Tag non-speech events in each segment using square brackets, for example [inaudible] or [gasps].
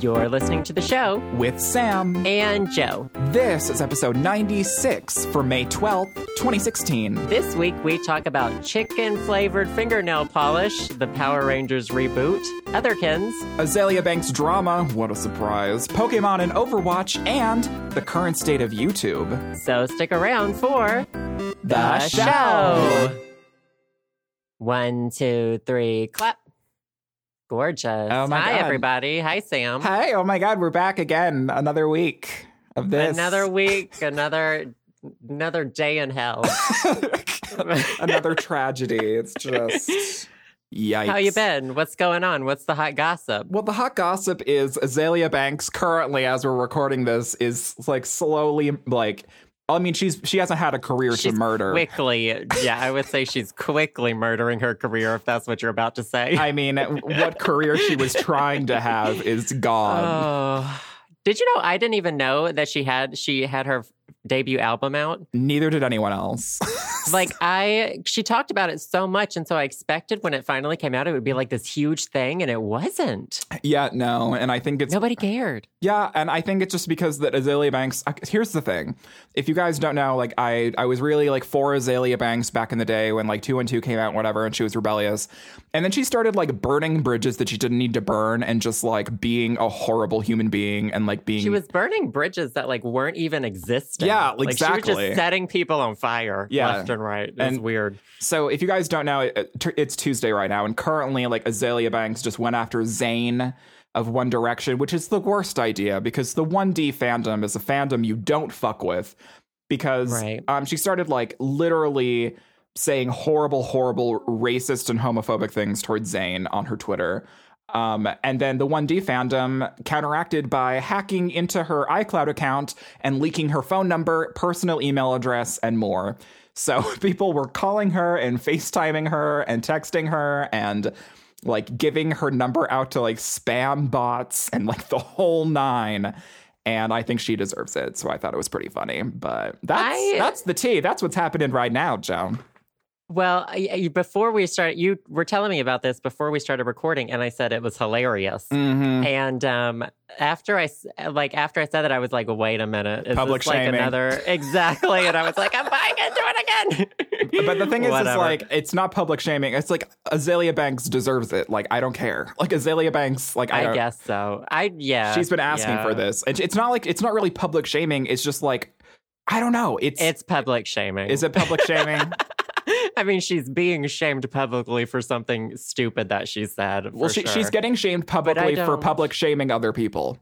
You're listening to the show with Sam. and Joe. This is episode 96 for May 12th, 2016. This week we talk about chicken flavored fingernail polish, the Power Rangers reboot, Otherkins, Azealia Banks drama, what a surprise, Pokemon and Overwatch, and the current state of YouTube. so stick around for The show. One, two, three, clap. Gorgeous. Oh my Hi, God. everybody. Hi, Sam. Hi. oh my god, we're back again. Another week of this. Another [laughs] week, another another day in hell. [laughs] Another tragedy. It's just yikes. [laughs] How you been? What's going on? What's the hot gossip? Well, the hot gossip is Azealia Banks currently, as we're recording this, is like slowly like. I mean, she's she hasn't had a career She's to murder. Quickly, yeah, I would say she's quickly murdering her career if that's what you're about to say. I mean, what career she was trying to have is gone. Oh. Did you know I didn't even know that she had she had her debut album out? Neither did anyone else. [laughs] Like I she talked about it so much and so I expected when it finally came out it would be like this huge thing and it wasn't. yeah, no, and I think it's Nobody cared. Yeah, and I think it's just because that Azealia Banks. uh, Here's the thing: if you guys don't know, like I, I was really like for Azealia Banks back in the day when like two and two came out, whatever, and she was rebellious, and then she started like burning bridges that she didn't need to burn, and just like being a horrible human being, and like being She was burning bridges that like weren't even existing. Yeah, like she was just setting people on fire Yeah. left and right. It's And- weird. So if you guys don't know, it's Tuesday right now, and currently like Azealia Banks just went after Zayn of One Direction, which is the worst idea because the 1D fandom is a fandom you don't fuck with because Right. um, she started like literally saying horrible, horrible, racist and homophobic things towards Zayn on her Twitter. Um, and then the 1D fandom counteracted by hacking into her iCloud account and leaking her phone number, personal email address, and more. So [laughs] people were calling her and FaceTiming her and texting her and like giving her number out to like spam bots and like the whole nine. And I think she deserves it. So I thought it was pretty funny. But that's I- that's the tea. That's what's happening right now, Joan. Well, before we started, you were telling me about this before we started recording, and I said it was hilarious. Mm-hmm. And um, after I like after I said that, I was like, "Wait a minute, is Public this like shaming. another [laughs] exactly?" And I was like, "I'm buying into it again." But the thing is, it's like it's not public shaming. It's like Azealia Banks deserves it. Like I don't care. Like Azealia Banks, like I, I guess so. I yeah, she's been asking yeah. for this. And it's not like it's not really public shaming. It's just like I don't know. It's, It's public shaming. is it public shaming? [laughs] [laughs] I mean, she's being shamed publicly for something stupid that she said. well, she, sure. she's getting shamed publicly for public shaming other people.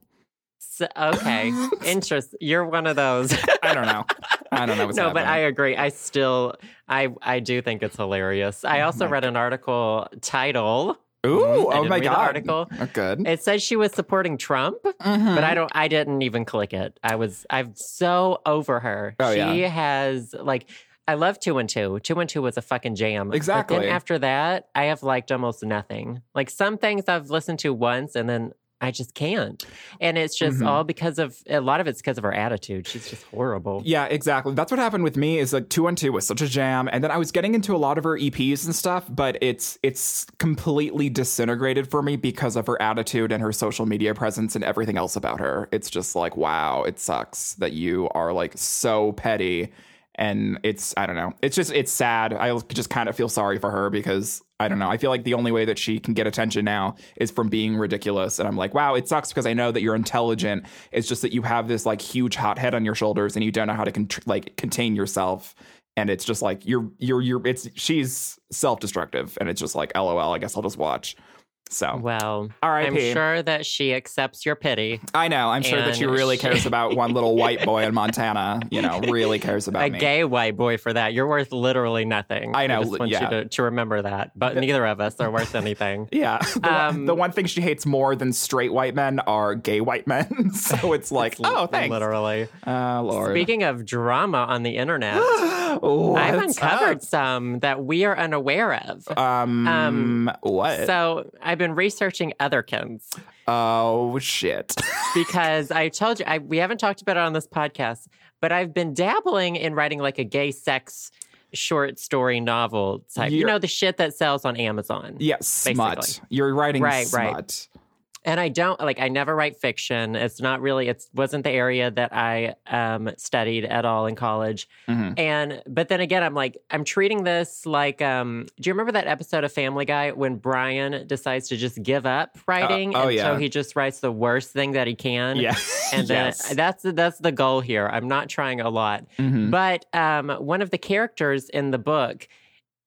So- okay. [laughs] Interest. You're one of those. [laughs] I don't know. I don't know what's no, but I agree. I still, I, I do think it's hilarious. I also my read an article title. Ooh, Mhm, I oh my god. article. Oh, good. It says she was supporting Trump, Mhm. but I don't. I didn't even click it. I was. I'm so over her. Oh, she yeah. has like. I love two and two. Two and two was a fucking jam. Exactly. then after that, I have liked almost nothing. Like some things I've listened to once, and then I just can't. And it's just Mhm. all because of a lot of it's because of her attitude. She's just horrible. Yeah, exactly. That's what happened with me. Is like two one two was such a jam, and then I was getting into a lot of her EPs and stuff, but it's it's completely disintegrated for me because of her attitude and her social media presence and everything else about her. It's just like wow, it sucks that you are like so petty, and it's I don't know. It's just it's sad. I just kind of feel sorry for her because I don't know. I feel like the only way that she can get attention now is from being ridiculous. And I'm like, wow, it sucks because I know that you're intelligent. It's just that you have this like huge hot head on your shoulders and you don't know how to con- like contain yourself. And it's just like you're you're you're it's she's self destructive and it's just like lol. I guess I'll just watch. So Well, R.I.P.. I'm sure that she accepts your pity. I know. I'm sure that she really she- cares about one little white boy in Montana. You know, really cares [laughs] about a me. gay white boy for that. You're worth literally nothing. I know, just want yeah. you to, to remember that. But neither of us are worth anything. [laughs] Yeah. The, one- Um, the one thing she hates more than straight white men are gay white men. [laughs] so it's like, oh, thanks. Literally. Oh, Lord. Speaking of drama on the internet, [gasps] I've uncovered up? some that we are unaware of. Um, Um, what? So I've been researching otherkins oh, shit. [laughs] because I told you I, we haven't talked about it on this podcast, but I've been dabbling in writing like a gay sex short story novel type. You You're- know the shit that sells on Amazon. yeah, smut. Basically. You're writing Right, smut. right. And I don't like I never write fiction. It's not really it wasn't the area that I um studied at all in college. Mhm. And but then again I'm like I'm treating this like um do you remember that episode of Family Guy when Brian decides to just give up writing oh, and yeah. so he just writes the worst thing that he can? Yeah. [laughs] And then yes. that's that's the goal here. I'm not trying a lot. Mhm. But um, one of the characters in the book,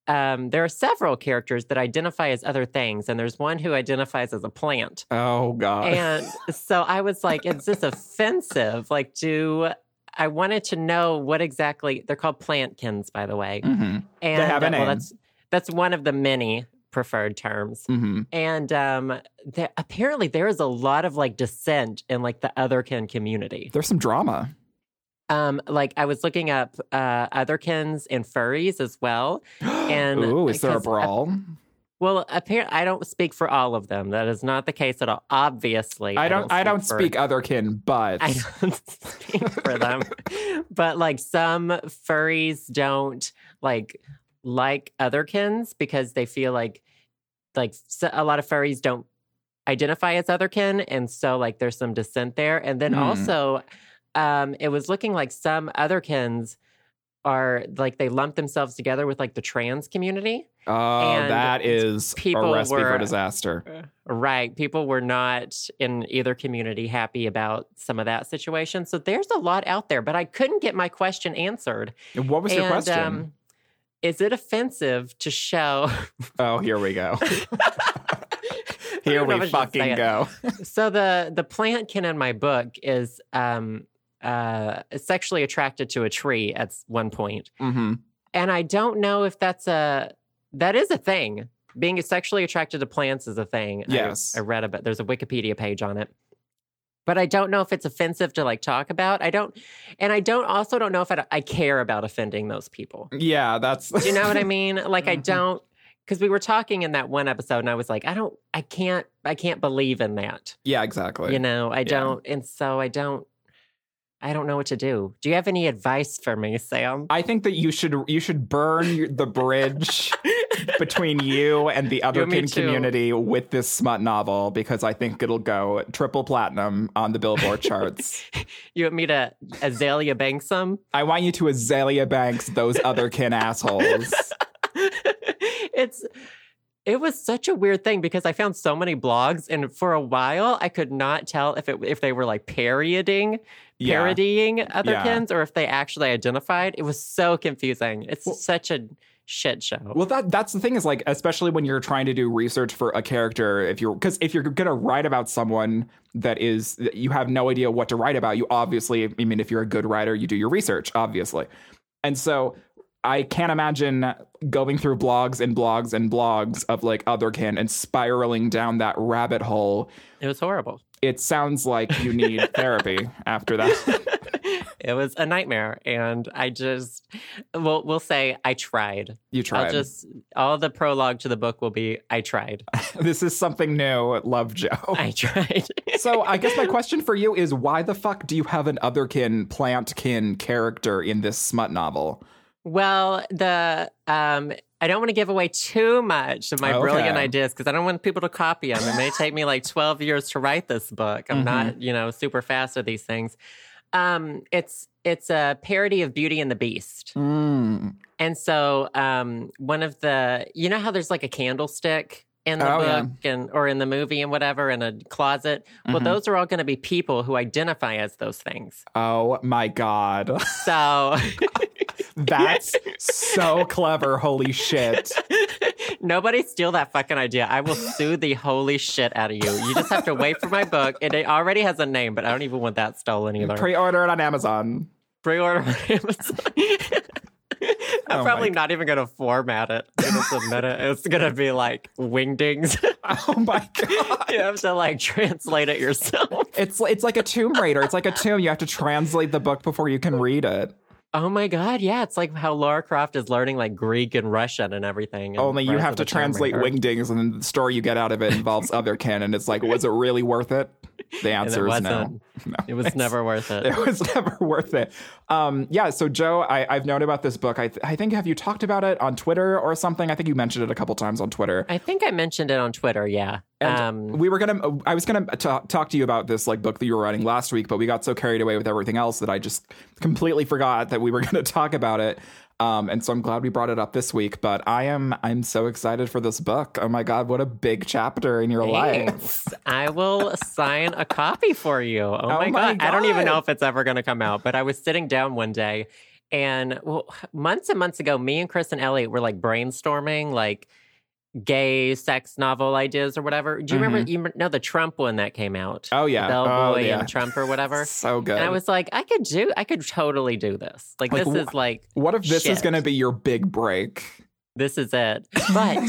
um, there are several characters that identify as other things, and there's one who identifies as a plant. Oh God. And so I was like, is this offensive? Like, do I wanted to know what exactly they're called plantkins, by the way. Mhm. And have a uh, name. well, that's that's one of the many preferred terms. Mhm. And um, there, apparently, there is a lot of like dissent in like the otherkin community. There's some drama. Um, like I was looking up uh, otherkins and furries as well. [gasps] And Ooh, is there a brawl? Well, apparently, I don't speak for all of them. That is not the case at all. Obviously, I don't. I don't for- speak otherkin, but I don't [laughs] speak for them, but like some furries don't like like otherkins because they feel like like a lot of furries don't identify as otherkin, and so like there's some dissent there. And then Hmm. also, um, it was looking like some otherkins are like they lump themselves together with like the trans community. oh, and that is people a recipe for disaster. Right. People were not in either community happy about some of that situation. So there's a lot out there, but I couldn't get my question answered. What was your question? um, is it offensive to show? [laughs] oh, here we go. [laughs] Here we if I should say fucking go. so the the plantkin in my book is um, uh, sexually attracted to a tree at one point, Mm-hmm. and I don't know if that's a that is a thing. Being sexually attracted to plants is a thing. Yes. I, read about. There's a Wikipedia page on it, but I don't know if it's offensive to like talk about. I don't, and I don't also don't know if I, I care about offending those people. Yeah, that's. Do you know what I [laughs] mean? Like I Mhm. don't because we were talking in that one episode, and I was like, I don't, I can't, I can't believe in that. yeah, exactly. You know, I don't, and so I don't. I don't know what to do. Do you have any advice for me, Sam? I think that you should you should burn the bridge [laughs] between you and the me otherkin community with this smut novel because I think it'll go triple platinum on the Billboard [laughs] charts. You want me to Azealia Banks them? I want you to Azealia Banks those otherkin [laughs] assholes. it's it was such a weird thing because I found so many blogs, and for a while I could not tell if it if they were like parodying Yeah. parodying otherkins or if they actually identified. It was so confusing. It's Well- such a shit show. Well, that that's the thing is like, especially when you're trying to do research for a character, if you're because if you're gonna write about someone that is that you have no idea what to write about, you obviously, I mean, if you're a good writer, you do your research, obviously, and so. I can't imagine going through blogs and blogs and blogs of like otherkin and spiraling down that rabbit hole. it was horrible. It sounds like you need [laughs] therapy after that. [laughs] it was a nightmare, and I just well, we'll say I tried. You tried. I'll just all the prologue to the book will be I tried. [laughs] this is something new. Love Joe. I tried. so I guess my question for you is why the fuck do you have an otherkin, plantkin character in this smut novel? Well, the um, I don't want to give away too much of my brilliant Okay. ideas because I don't want people to copy them. It may take me like [laughs] twelve years to write this book. I'm not, Mm-hmm. you know, super fast at these things. Um, it's it's a parody of Beauty and the Beast, Mm. and so um, one of the you know how there's like a candlestick in the Oh, yeah. book and or in the movie and whatever in a closet. Well, Mhm. those are all going to be people who identify as those things. Oh my god. [laughs] So. [laughs] That's [laughs] so clever. Holy shit. Nobody steal that fucking idea. I will sue the holy shit out of you. You just have to wait for my book. And it already has a name, but I don't even want that stolen either. Pre-order it on Amazon. Pre-order on Amazon. Oh I'm Oh probably not even gonna format it. Gonna submit it. It's gonna be like wingdings. [laughs] Oh my god. you have to like translate it yourself. It's it's like a Tomb Raider. It's like a tomb. You have to translate the book before you can read it. Oh my god, yeah. It's like how Laura Croft is learning like Greek and Russian and everything. in Only you have to translate wingdings, and then the story you get out of it involves otherkin. It's like, was it really worth it? The [laughs] answer is no. [laughs] No, It was never worth it. It was [laughs] never worth it. Um, yeah. So Joe, I, I've known about this book. I, th- I think have you talked about it on Twitter or something? I think you mentioned it a couple times on Twitter. I think I mentioned it on Twitter. Yeah. And um, we were gonna. I was gonna ta talk to you about this like book that you were writing last week, but we got so carried away with everything else that I just completely forgot that we were gonna talk about it. Um, and so I'm glad we brought it up this week. But I am I'm so excited for this book. Oh my god, what a big chapter in your life! I will sign a copy for you. Oh, my, my god. I don't even know if it's ever going to come out, but I was sitting down one day and well, months and months ago, me and Chris and Elliot were like brainstorming like gay sex novel ideas or whatever. Do you remember you know the Trump one that came out? Mm-hmm. Oh yeah, Bellboy oh, yeah. and Trump or whatever. [laughs] So good. And I was like, I could do I could totally do this. Like, Like, this wh- is like what if this is going to be your big break? this is it. But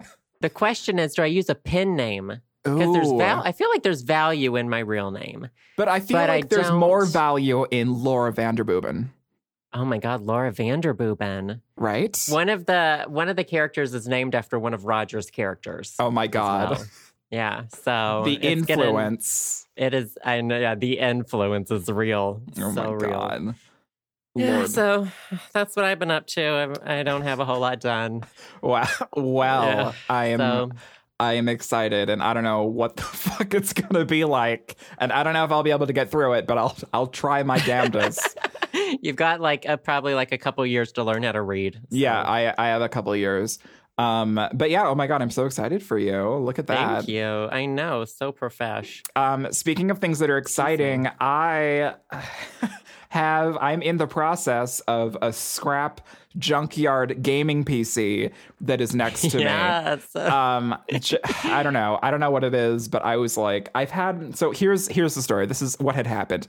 [laughs] the question is, do I use a pen name? Because there's val- I feel like there's value in my real name. But I feel But I like there's more don't- value in Laura Vanderbuben, Oh my God, Laura Vanderbuben. right? One of the one of the characters is named after one of Roger's characters. Oh my god. well. Yeah, so the influence. it is. I know. Yeah, the influence is real. Oh so my real. god. Yeah, so that's what I've been up to. I, I don't have a whole lot done. [laughs] Wow. Well, Yeah. I am So I am excited and I don't know what the [laughs] fuck it's going to be like and I don't know if I'll be able to get through it, but I'll I'll try my damnedest. [laughs] [laughs] you've got like a, probably like a couple years to learn how to read. so- yeah, I I have a couple years. Um but yeah, oh my god, I'm so excited for you. Look at that. Thank you. I know, so profesh. Um, speaking of things that are exciting, I [laughs] have I'm in the process of a scrap junkyard gaming PC that is next to me. Yes. [laughs] um j- i don't know i don't know what it is but i was like i've had so here's here's the story this is what had happened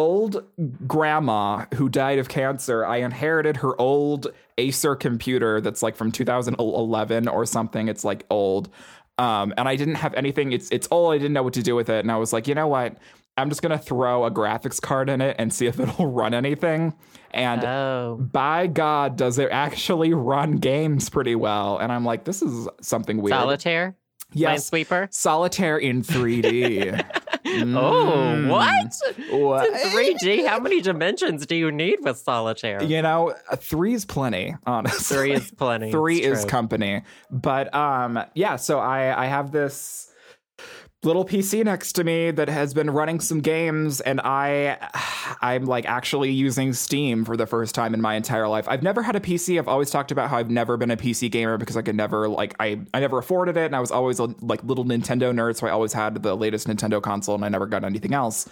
old grandma who died of cancer i inherited her old acer computer that's like from 2011 or something it's like old um and i didn't have anything it's it's old i didn't know what to do with it and i was like you know what i'm just gonna throw a graphics card in it and see if it'll [laughs] run anything and oh, by God, does it actually run games pretty well? And I'm like, this is something weird. solitaire. yes, Minesweeper. solitaire in 3D. [laughs] Oh, Mm. what? What? In 3D. How many dimensions do you need with solitaire? You know, a three is plenty. Honestly, Three is plenty. [laughs] three It's is true. company. But um, yeah. So I I have this little PC next to me that has been running some games, and I I'm like actually using Steam for the first time in my entire life. I've never had a PC. I've always talked about how I've never been a PC gamer because I could never like I I never afforded it, and I was always a like little Nintendo nerd, so I always had the latest Nintendo console, and I never got anything else.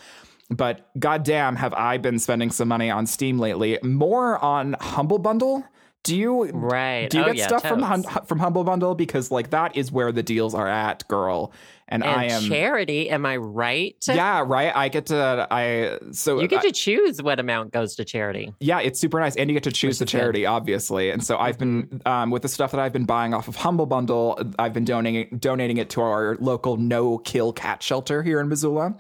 But goddamn, have I been spending some money on Steam lately? More on Humble Bundle. Do you Right. do you oh, get yeah, stuff from totes. Hun- from Humble Bundle because like that is where the deals are at, girl. And, and I am charity, am I right? yeah, right. I get to I so You get I- to choose what amount goes to charity. yeah, it's super nice, and you get to choose the is good. Mm-hmm. charity, obviously. And so I've been um, with the stuff that I've been buying off of Humble Bundle. I've been donating donating it to our local no kill cat shelter here in Missoula.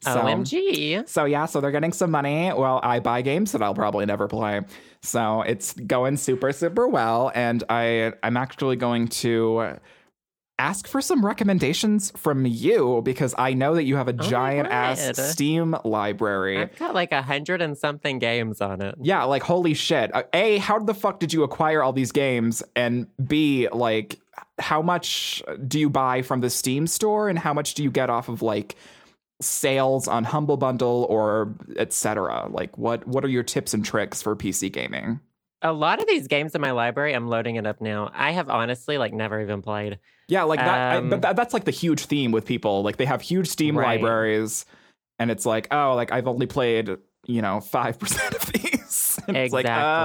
So, OMG. So yeah, so they're getting some money. Well, I buy games that I'll probably never play. So it's going super super well and I I'm actually going to ask for some recommendations from you because I know that you have a Oh giant ass Steam library. I've got like a hundred and something games on it. Yeah, like holy shit. Uh, A, how the fuck did you acquire all these games? And B, like how much do you buy from the Steam store and how much do you get off of like sales on Humble Bundle or etc. Like what what are your tips and tricks for PC gaming? A lot of these games in my library, I'm loading it up now. I have honestly like never even played. Yeah, like that I, Um, but that, that's like the huge theme with people. Like they have huge Steam Right. libraries and it's like, "Oh, like I've only played, you know, 5% [laughs] of these." And It's like, Exactly.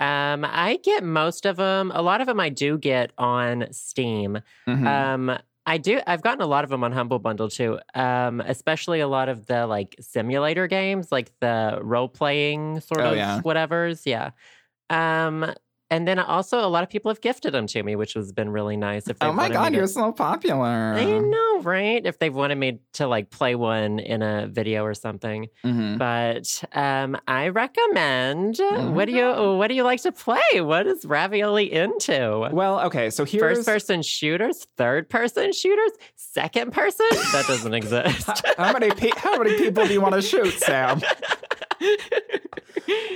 "Oh, Um, I get most of them. A lot of them I do get on Steam. mhm. Um, I do. I've gotten a lot of them on Humble Bundle too. Um, especially a lot of the like simulator games, like the role playing sort Oh, of yeah. whatever's. Yeah. Um, and then also a lot of people have gifted them to me, which has been really nice. If Oh my god, you're to, so popular. I know, right? If they've wanted me to like play one in a video or something, Mhm. but um, I recommend. Oh what do you What do you like to play? What is Ravioli into? Well, okay, so here's First person shooters, third person shooters, second person? That doesn't [laughs] exist. how many pe- how many people do you want to shoot, Sam? [laughs]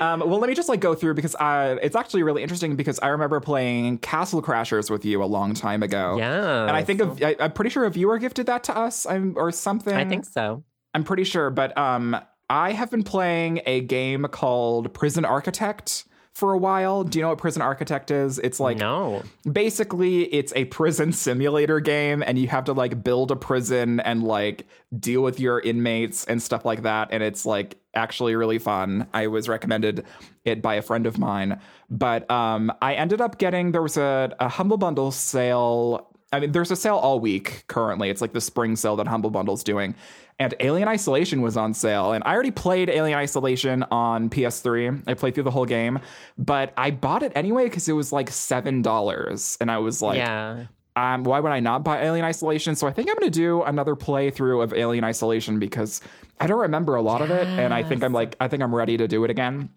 Um, well, let me just like go through because uh, it's actually really interesting because I remember playing Castle Crashers with you a long time ago. yeah. And I think of, I, I'm pretty sure a viewer gifted that to us I'm, or something. I think so. I'm pretty sure, but um, I have been playing a game called Prison Architect for a while. Do you know what Prison Architect is? It's like no. basically it's a prison [laughs] simulator game and you have to like build a prison and like deal with your inmates and stuff like that and it's like actually really fun i was recommended it by a friend of mine but um i ended up getting there was a, a humble bundle sale i mean there's a sale all week currently it's like the spring sale that humble bundle's doing and Alien Isolation was on sale. And I already played Alien Isolation on PS3. I played through the whole game, but I bought it anyway because it was like $7. And I was like, yeah. um, why would I not buy Alien Isolation? So I think I'm going to do another playthrough of Alien Isolation because I don't remember a lot of it. And I think I'm like, I think I'm ready to do it again.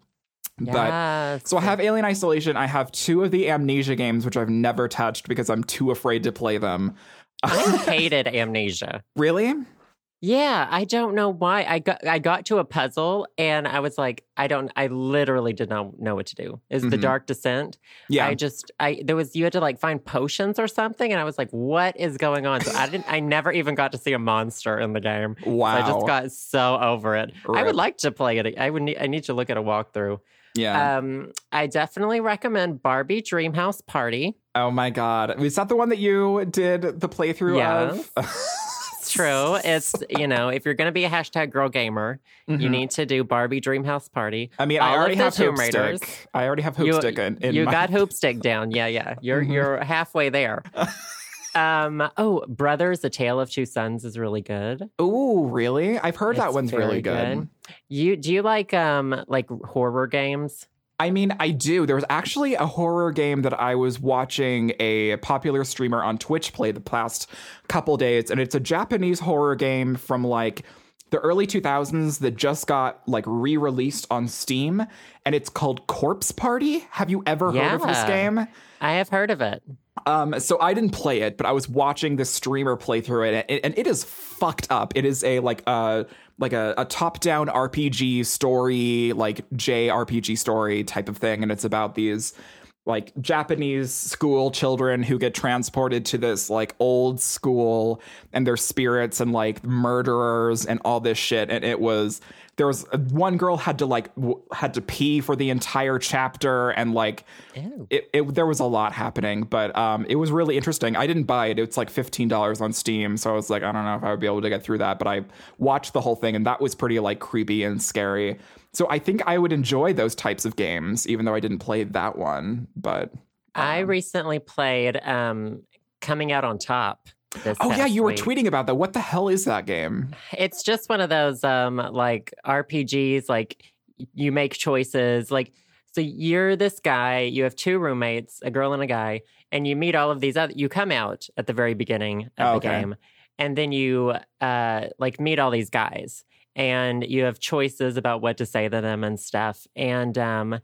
But so I have Alien Isolation. I have two of the Amnesia games, which I've never touched because I'm too afraid to play them. I [laughs] hated amnesia. Really? Yeah, I don't know why. I got I got to a puzzle and I was like, I don't I literally did not know what to do. Is the Mhm. dark descent? Yeah. I just I there was you had to like find potions or something and I was like, what is going on? So I didn't I never even got to see a monster in the game. So wow. I just got so over it. I would like to play it. I would need I need to look at a walkthrough. yeah. Um I definitely recommend Barbie Dreamhouse Party. oh my God. Is that the one that you did the playthrough Yes. of? [laughs] It's true. It's you know, if you're gonna be a hashtag girl gamer, you Mhm. need to do Barbie Dreamhouse Party. I mean, all I already have Tomb. Raiders. I already have You- Hoopstick in, in you my... got [laughs] Hoopstick down. Yeah, yeah. You're Mhm. you're halfway there. [laughs] um oh, Brothers, A Tale of Two Sons is really good. Ooh, really? I've heard that one's really very good. You do you like um like horror games? I mean, I do. There was actually a horror game that I was watching a popular streamer on Twitch play the past couple days, and it's a Japanese horror game from like the early 2000s that just got like re-released on Steam, and it's called Corpse Party. Have you ever heard of this game? I have heard of it. Um, so I didn't play it, but I was watching this streamer play through it, and, and it is fucked up. It is a like a like a, a top down RPG story, like JRPG story type of thing, and it's about these like Japanese school children who get transported to this like old school and their spirits and like murderers and all this shit and it was there was one girl had to like w- had to pee for the entire chapter and like it, it there was a lot happening, but um, it was really interesting. I didn't buy it; it's like fifteen dollars on Steam, so I was like, I don't know if I would be able to get through that. But I watched the whole thing, and that was pretty like creepy and scary. So I think I would enjoy those types of games, even though I didn't play that one. But I um, recently played um Coming Out on Top. Oh yeah, you were week. tweeting about that. What the hell is that game? It's just one of those um like RPGs like you make choices like so you're this guy, you have two roommates, a girl and a guy, and you meet all of these other you come out at the very beginning of Oh, the okay. game and then you uh like meet all these guys and you have choices about what to say to them and stuff and um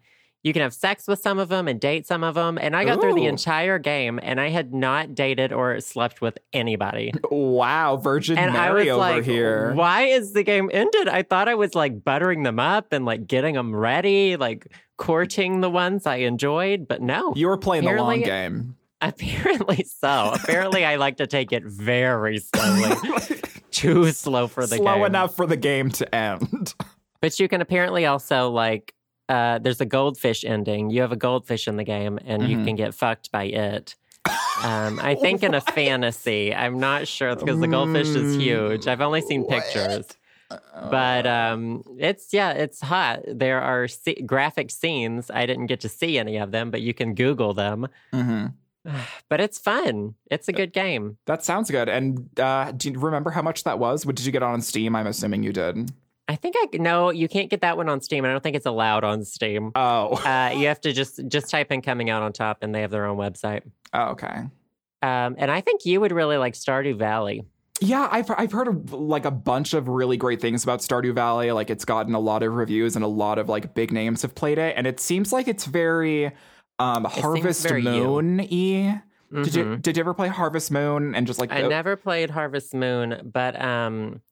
you can have sex with some of them and date some of them and I got through the entire game and I had not dated or slept with anybody. Wow, Virgin And I was Mary over like, here. why is the game ended? I thought I was like buttering them up and like getting them ready, like courting the ones I enjoyed, but no. You were playing the long game. Apparently so. Apparently I like to take it very slowly. [laughs] Too slow for the Slow game. Slow enough for the game to end. But you can apparently also like uh there's a goldfish ending. You have a goldfish in the game and you Mhm. can get fucked by it. Um, I [laughs] think in a fantasy. I'm not sure because the goldfish is Mm, huge. I've only seen pictures. but um it's yeah it's hot there are se- graphic scenes i didn't get to see any of them but you can google them Mhm. [sighs] but it's fun it's a good game That sounds good. And uh, do you remember how much that was? What did you get on Steam? I'm assuming you did. I think I no, you can't get that one on Steam. I don't think it's allowed on Steam. Oh, Uh, you have to just just type in "coming out on top" and they have their own website. oh okay. Um, and I think you would really like Stardew Valley. Yeah, I've I've heard of, like a bunch of really great things about Stardew Valley. Like it's gotten a lot of reviews and a lot of like big names have played it, and it seems like it's very um Harvest very you. Moon y. Did you Mhm. did you ever play Harvest Moon and just like I the- never played Harvest Moon, but um,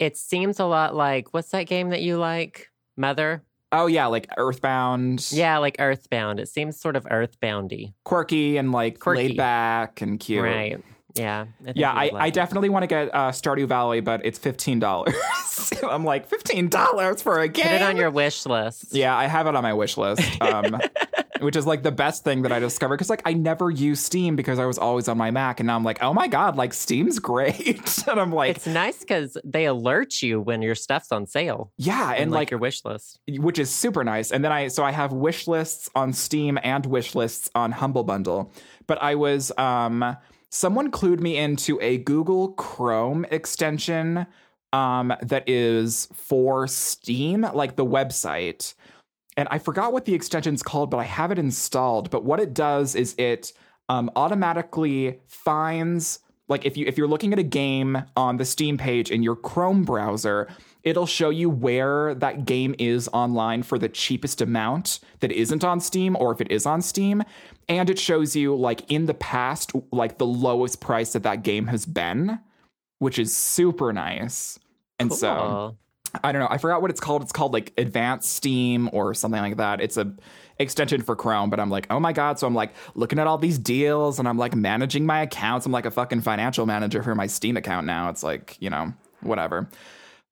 it seems a lot like what's that game that you like, Mother? oh yeah like Earthbound Yeah, like Earthbound. It seems sort of Earthboundy, quirky and like Quirky. laid back and cute right? Yeah, I Yeah, I, I definitely want to get uh, Stardew Valley, but it's fifteen dollars. [laughs] I'm like fifteen dollars for a game. put it on your wish list. Yeah, I have it on my wish list, [laughs] um, which is like the best thing that I discovered because like I never used Steam because I was always on my Mac, and now I'm like, oh my god, like Steam's great, [laughs] and I'm like, It's nice because they alert you when your stuff's on sale yeah, and and like, like, your wish list. which is super nice. And then I so I have wish lists on Steam and wish lists on Humble Bundle, but I was um someone clued me into a Google Chrome extension um that is for Steam, like the website. And I forgot what the extension's called, but I have it installed. But what it does is it um, automatically finds like if you if you're looking at a game on the Steam page in your Chrome browser, it'll show you where that game is online for the cheapest amount that isn't on Steam or if it is on Steam, and it shows you like in the past like the lowest price that that game has been, which is super nice. And so Cool. I don't know. I forgot what it's called. It's called like Advanced Steam or something like that. It's a extension for Chrome, but I'm like, oh my god. So I'm like looking at all these deals and I'm like managing my accounts. I'm like a fucking financial manager for my Steam account now. It's like you know whatever.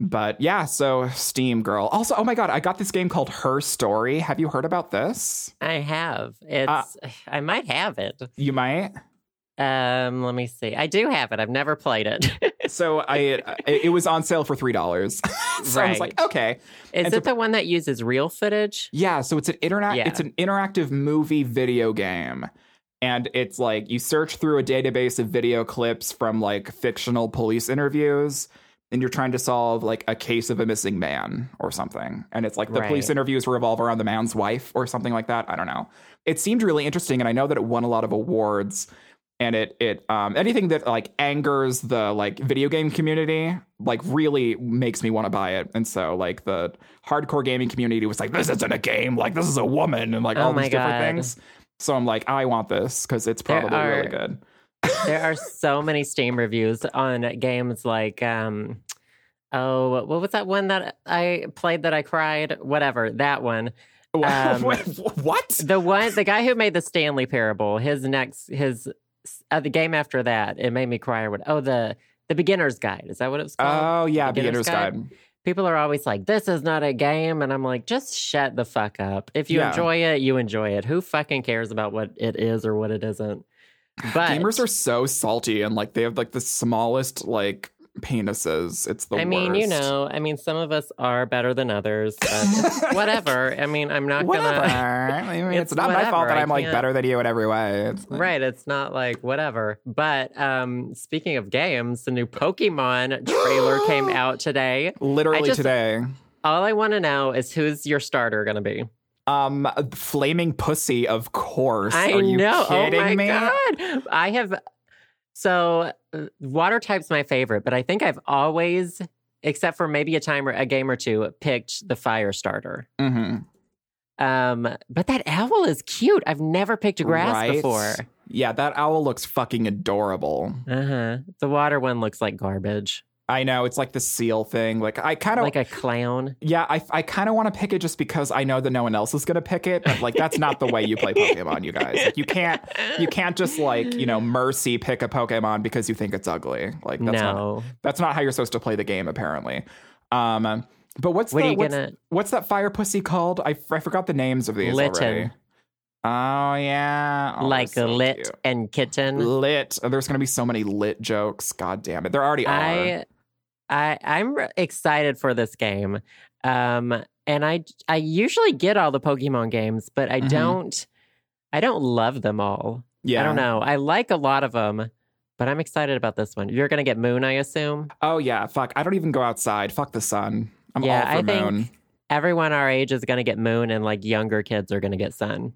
But yeah, so Steam girl. Also, oh my god, I got this game called Her Story. Have you heard about this? I have. It's. Uh, I might have it. You might. Um, let me see. I do have it. I've never played it. [laughs] So I, it it was on sale for three dollars. [laughs] so I was like, okay. Is And it the one that uses real footage? Yeah, so it's an internet Yeah. it's an interactive movie video game. And it's like you search through a database of video clips from like fictional police interviews and you're trying to solve like a case of a missing man or something. And it's like the police interviews revolve around the man's wife or something like that. I don't know. It seemed really interesting and I know that it won a lot of awards and it it um anything that like angers the like video game community like really makes me want to buy it. And so like the hardcore gaming community was like this isn't a game. Like this is a woman and like Oh all these different things. So i'm like i want this because it's probably really good. there are [laughs] so many Steam reviews on games like um oh what was that one that I played that I cried? Whatever, that one. [laughs] Um, what? The one the guy who made the Stanley Parable, his next his uh, the game after that, it made me cry or what oh the the beginner's guide. Is that what it was called? oh yeah Beginner's beginner's Guide? guide, People are always like, This is not a game and I'm like, just shut the fuck up. If you Yeah. enjoy it, you enjoy it. Who fucking cares about what it is or what it isn't? But gamers are so salty and like they have like the smallest like penises it's the I mean, you know, I mean, some of us are better than others. But [laughs] whatever. I mean, I'm not whatever gonna. [laughs] I mean, it's, It's not my fault that I i'm like can't- better than you in every way it's like- Right, it's not like whatever. But um speaking of games, the new Pokemon trailer came [gasps] out today. literally just- today All I want to know is who's your starter going to be? Um, flaming pussy, of course. I Are you know. kidding oh my me? god. I have so water type's my favorite, but I think I've always except for maybe a time or a game or two picked the fire starter. hmm Um but that owl is cute. I've never picked a grass Right? before. Yeah, that owl looks fucking adorable. Uh-huh. The water one looks like garbage. I know it's like the seal thing. Like I kind of Like a clown. yeah, I I kind of want to pick it just because I know that no one else is gonna pick it. But like that's not the way you play Pokemon, you guys. Like you can't you can't just like you know mercy pick a Pokemon because you think it's ugly. Like that's not no. that's not how you're supposed to play the game apparently. Um, but what's What the are you what's, gonna what's that fire pussy called? I, I forgot the names of these Litten. already. Oh yeah, Oh, like so lit cute. and kitten? lit. Oh, There's gonna be so many lit jokes. God damn it, there already are. I I I'm excited for this game. Um and I I usually get all the Pokemon games, but I Mhm. don't I don't love them all. yeah, I don't know. I like a lot of them, but I'm excited about this one. You're going to get Moon, I assume. Oh yeah, fuck. I don't even go outside. Fuck the sun. I'm Yeah, all for I think- Everyone our age is going to get moon, and like younger kids are going to get sun.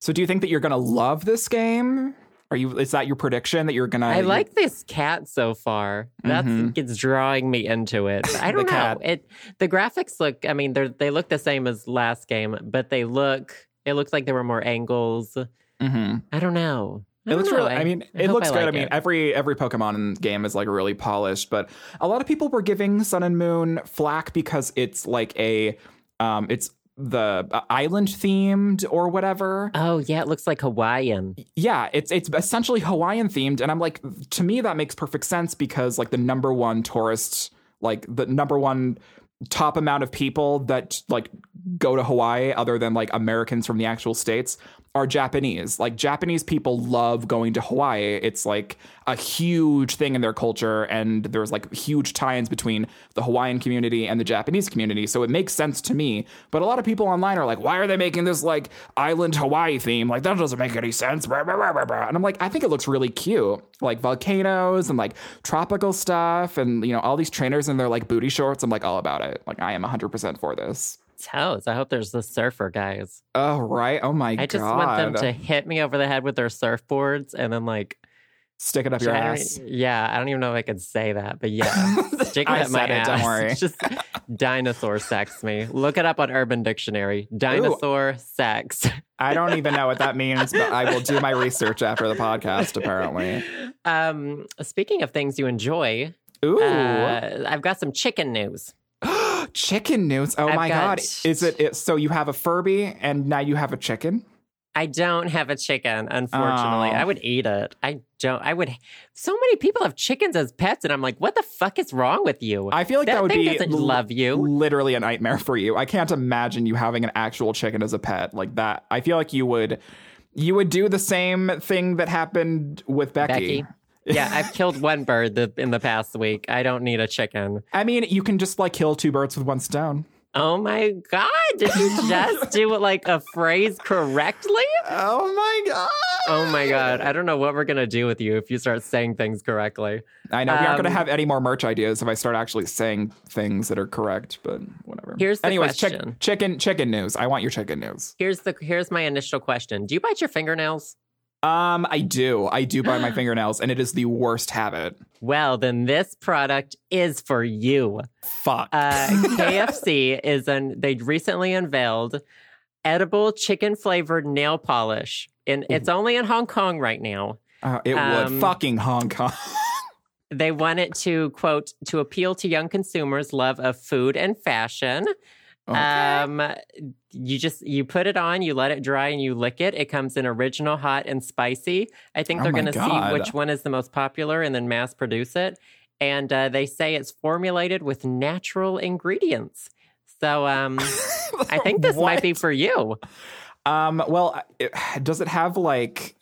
So do you think that you're gonna love this game? Are you? Is that your prediction that you're gonna? I like this cat so far. That's Mhm. it's drawing me into it. [laughs] I don't know. cat. It the graphics look. I mean, they they look the same as last game, but they look. It looks like there were more angles. hmm I don't know. I It looks know. really. I mean, it looks good. like I mean, it. every every Pokemon game is like really polished, but a lot of people were giving Sun and Moon flack because it's like a, um, it's the uh, island themed or whatever. oh yeah, it looks like Hawaiian. Yeah, it's it's essentially Hawaiian themed, and I'm like, to me that makes perfect sense because like the number one tourist, like the number one top amount of people that like go to Hawaii other than like Americans from the actual states are Japanese. Like Japanese people love going to Hawaii. It's like a huge thing in their culture and there's like huge tie-ins between the Hawaiian community and the Japanese community. So it makes sense to me. But a lot of people online are like, why are they making this like island Hawaii theme? Like that doesn't make any sense. And I'm like, I think it looks really cute. Like volcanoes and like tropical stuff and you know all these trainers in their like booty shorts. I'm like all about it. Like I am 100% for this. Toes. I hope there's the surfer guys. Oh right. Oh my god. I just want them to hit me over the head with their surfboards and then like stick it up your ass. Yeah, I don't even know if I could say that, but yeah, [laughs] stick it I up my it, ass. don't worry. [laughs] Just dinosaur sex me. Look it up on Urban Dictionary. Dinosaur sex. I don't even know what that [laughs] means, but I will do my research after the podcast. Apparently. Um, speaking of things you enjoy, Ooh. uh, I've got some chicken news. [gasps] chicken news. Oh I've my got- god. Is it, it so you have a Furby and now you have a chicken? I don't have a chicken, unfortunately. Oh. I would eat it. I don't. I would. So many people have chickens as pets, and I'm like, what the fuck is wrong with you? I feel like that, that would be doesn't l- love you. literally a nightmare for you. I can't imagine you having an actual chicken as a pet like that. I feel like you would you would do the same thing that happened with Becky. Becky? Yeah, I've killed one bird the, in the past week. I don't need a chicken. I mean, you can just like kill two birds with one stone. Oh my god! Did you just do like a phrase correctly? Oh my god. Oh my god! I don't know what we're gonna do with you if you start saying things correctly. I know we aren't going to Um, have any more merch ideas if I start actually saying things that are correct, but whatever. Here's the Anyways, chick- question. chicken chicken news. I want your chicken news. Here's the here's my initial question: Do you bite your fingernails? Um, I do. I do bite my [gasps] fingernails, and it is the worst habit. Well, then this product is for you. Fuck. Uh, [laughs] KFC is an they recently unveiled edible chicken flavored nail polish, and it's only in Hong Kong right now. Uh, it um, would fucking Hong Kong. [laughs] They want it to quote to appeal to young consumers' love of food and fashion. Um, you just you put it on, you let it dry, and you lick it. It comes in original, hot, and spicy. I think Oh they're going to see which one is the most popular and then mass produce it. And uh, they say it's formulated with natural ingredients. So um, [laughs] I think this might be for you. Um, well, it, does it have like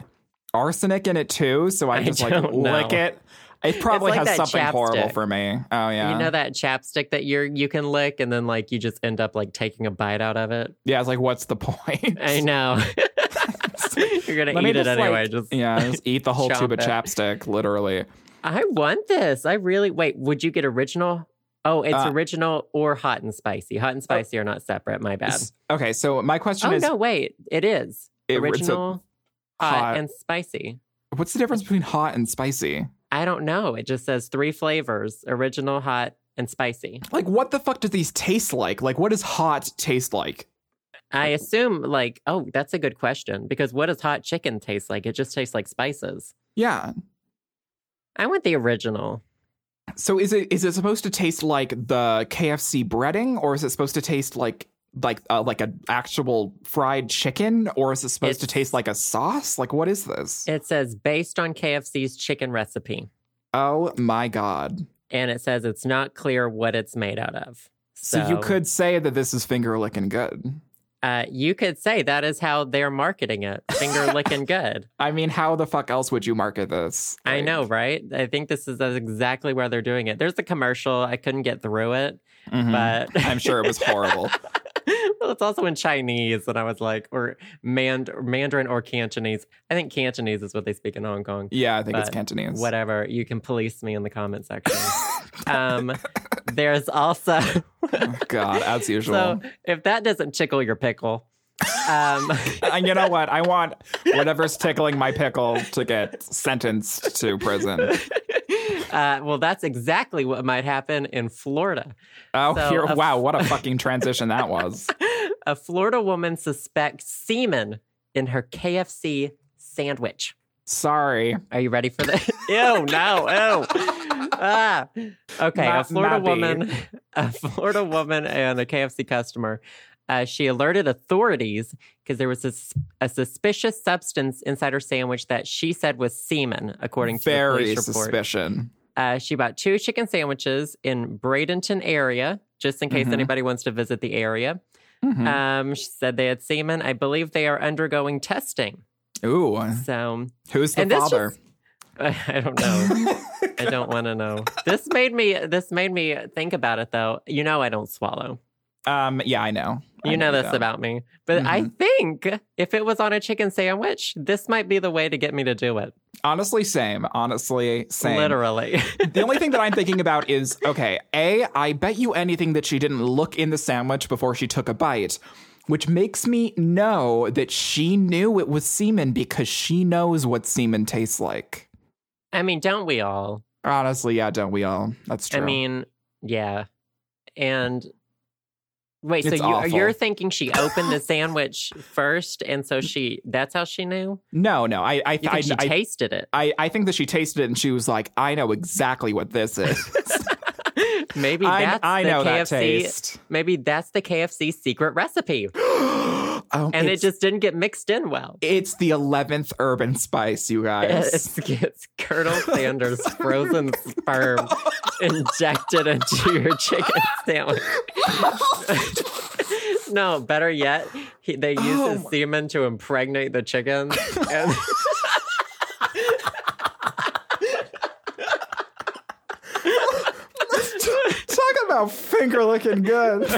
arsenic in it too? So I I just like don't lick know. it. It probably like has something horrible chapstick. for me. Oh yeah, You know that chapstick that you're you can lick, and then like you just end up like taking a bite out of it. yeah. It's like, what's the point? I know. [laughs] you're gonna Let eat it just, anyway. like- just yeah, just eat the whole tube of chapstick, literally. I want this. I really wait. Would you get original? Oh, it's Uh, original or hot and spicy. Hot and spicy are not separate. My bad. Okay, so my question Oh is, no, wait. It is It- original, hot, hot- and spicy. what's the difference between hot and spicy? I don't know. It just says three flavors: original, hot, and spicy. Like, what the fuck do these taste like? Like, what does hot taste like? I assume, like, oh, that's a good question because what does hot chicken taste like? It just tastes like spices. Yeah. I want the original. So is it is it supposed to taste like the KFC breading, or is it supposed to taste like like uh, like an actual fried chicken, or is it supposed to taste like a sauce? Like, what is this? It says based on KFC's chicken recipe. oh my god! and it says it's not clear what it's made out of. So, you could say that this is finger licking good. uh, you could say that is how they're marketing it, finger [laughs] licking good. I mean, how the fuck else would you market this? I know, right? I think this is exactly where they're doing it. There's a commercial. I couldn't get through it, Mhm. but I'm sure it was horrible. [laughs] [laughs] it's also in Chinese, and I was like, or Mand- Mandarin or Cantonese. I think Cantonese is what they speak in Hong Kong. Yeah, I think it's Cantonese. Whatever. You can police me in the comment section. [laughs] um, there's also Oh, God, as [laughs] usual. so if that doesn't tickle your pickle, um, and you know what? I want whatever's tickling my pickle to get sentenced to prison. Uh, well, that's exactly what might happen in Florida. Oh, So, here, a- wow, what a fucking transition that was. [laughs] A Florida woman suspects semen in her KFC sandwich. Sorry. Are you ready for this? [laughs] ew, no, ew. Ah. Okay, a Florida woman, [laughs] a Florida woman and a KFC customer. Uh, she alerted authorities because there was a suspicious substance inside her sandwich that she said was semen, according to the police report. suspicion. Uh, she bought two chicken sandwiches in Bradenton area, just in case Mhm. anybody wants to visit the area. Mhm. Um, she said they had semen. I believe they are undergoing testing. Ooh, So who's the father? just- [laughs] I don't know. I don't want to know. [laughs] This made me. This made me think about it, though. You know, I don't swallow. Um, yeah, I know. I You know this about me. But I Mhm. think if it was on a chicken sandwich, this might be the way to get me to do it. Honestly, same. Honestly, same. Literally. [laughs] The only thing that I'm thinking about is okay, A, I bet you anything that she didn't look in the sandwich before she took a bite, which makes me know that she knew it was semen because she knows what semen tastes like. I mean, don't we all? Honestly, yeah, don't we all? That's true. I mean, yeah. And wait, so It's you, you're thinking she opened the sandwich [laughs] first, and so she that's how she knew? no, no, I, I, I, she I, tasted it? I, I think that she tasted it and she was like, I know exactly what this is. [laughs] Maybe [laughs] I, that's I the know that taste. Maybe that's the KFC secret recipe, [gasps] [gasps] [gasps] oh, and it just didn't get mixed in well. it's the 11th urban spice, you guys. It's, it's [laughs] Colonel [laughs] Sanders' frozen sperm [laughs] injected into your chicken sandwich. no, better yet, he, they use Oh his my- semen to impregnate the chickens. And Talk about finger looking good.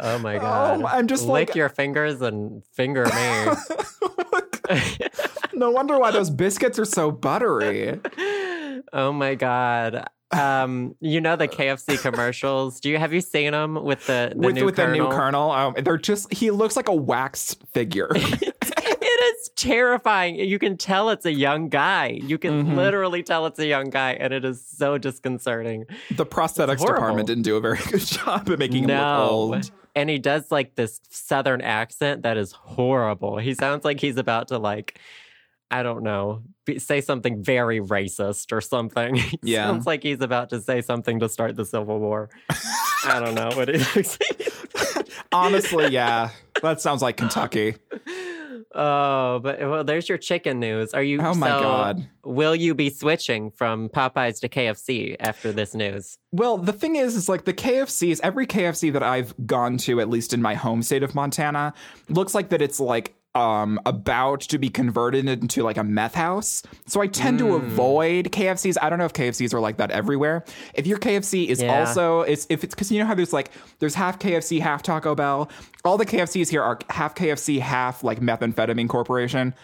Oh my god! I'm just lick like- your fingers and finger me. [laughs] no wonder why those biscuits are so buttery. [laughs] oh my god. Um, you know the [laughs] KFC commercials. Do you have you seen them with the, the with new with the new colonel, um, they're just he looks like a wax figure. it is terrifying. You can tell it's a young guy. You can Mhm. literally tell it's a young guy, and it is so disconcerting. the prosthetics department didn't do a very good job at making him look old. And he does like this southern accent that is horrible. He sounds like he's about to like, I don't know, be, say something very racist or something. [laughs] Yeah. sounds like he's about to say something to start the Civil War. I don't know what it is. [laughs] Honestly, yeah, that sounds like Kentucky. [laughs] Oh, but well, there's your chicken news. Are you? Oh my so God. Will you be switching from Popeyes to KFC after this news? Well, the thing is, is like the KFCs, every KFC that I've gone to, at least in my home state of Montana, looks like that it's like um about to be converted into like a meth house. So I tend to Mm. avoid KFCs. I don't know if KFCs are like that everywhere. If your KFC is Yeah. also it's if it's because you know how there's like there's half KFC, half Taco Bell. All the KFCs here are half KFC, half like methamphetamine corporation.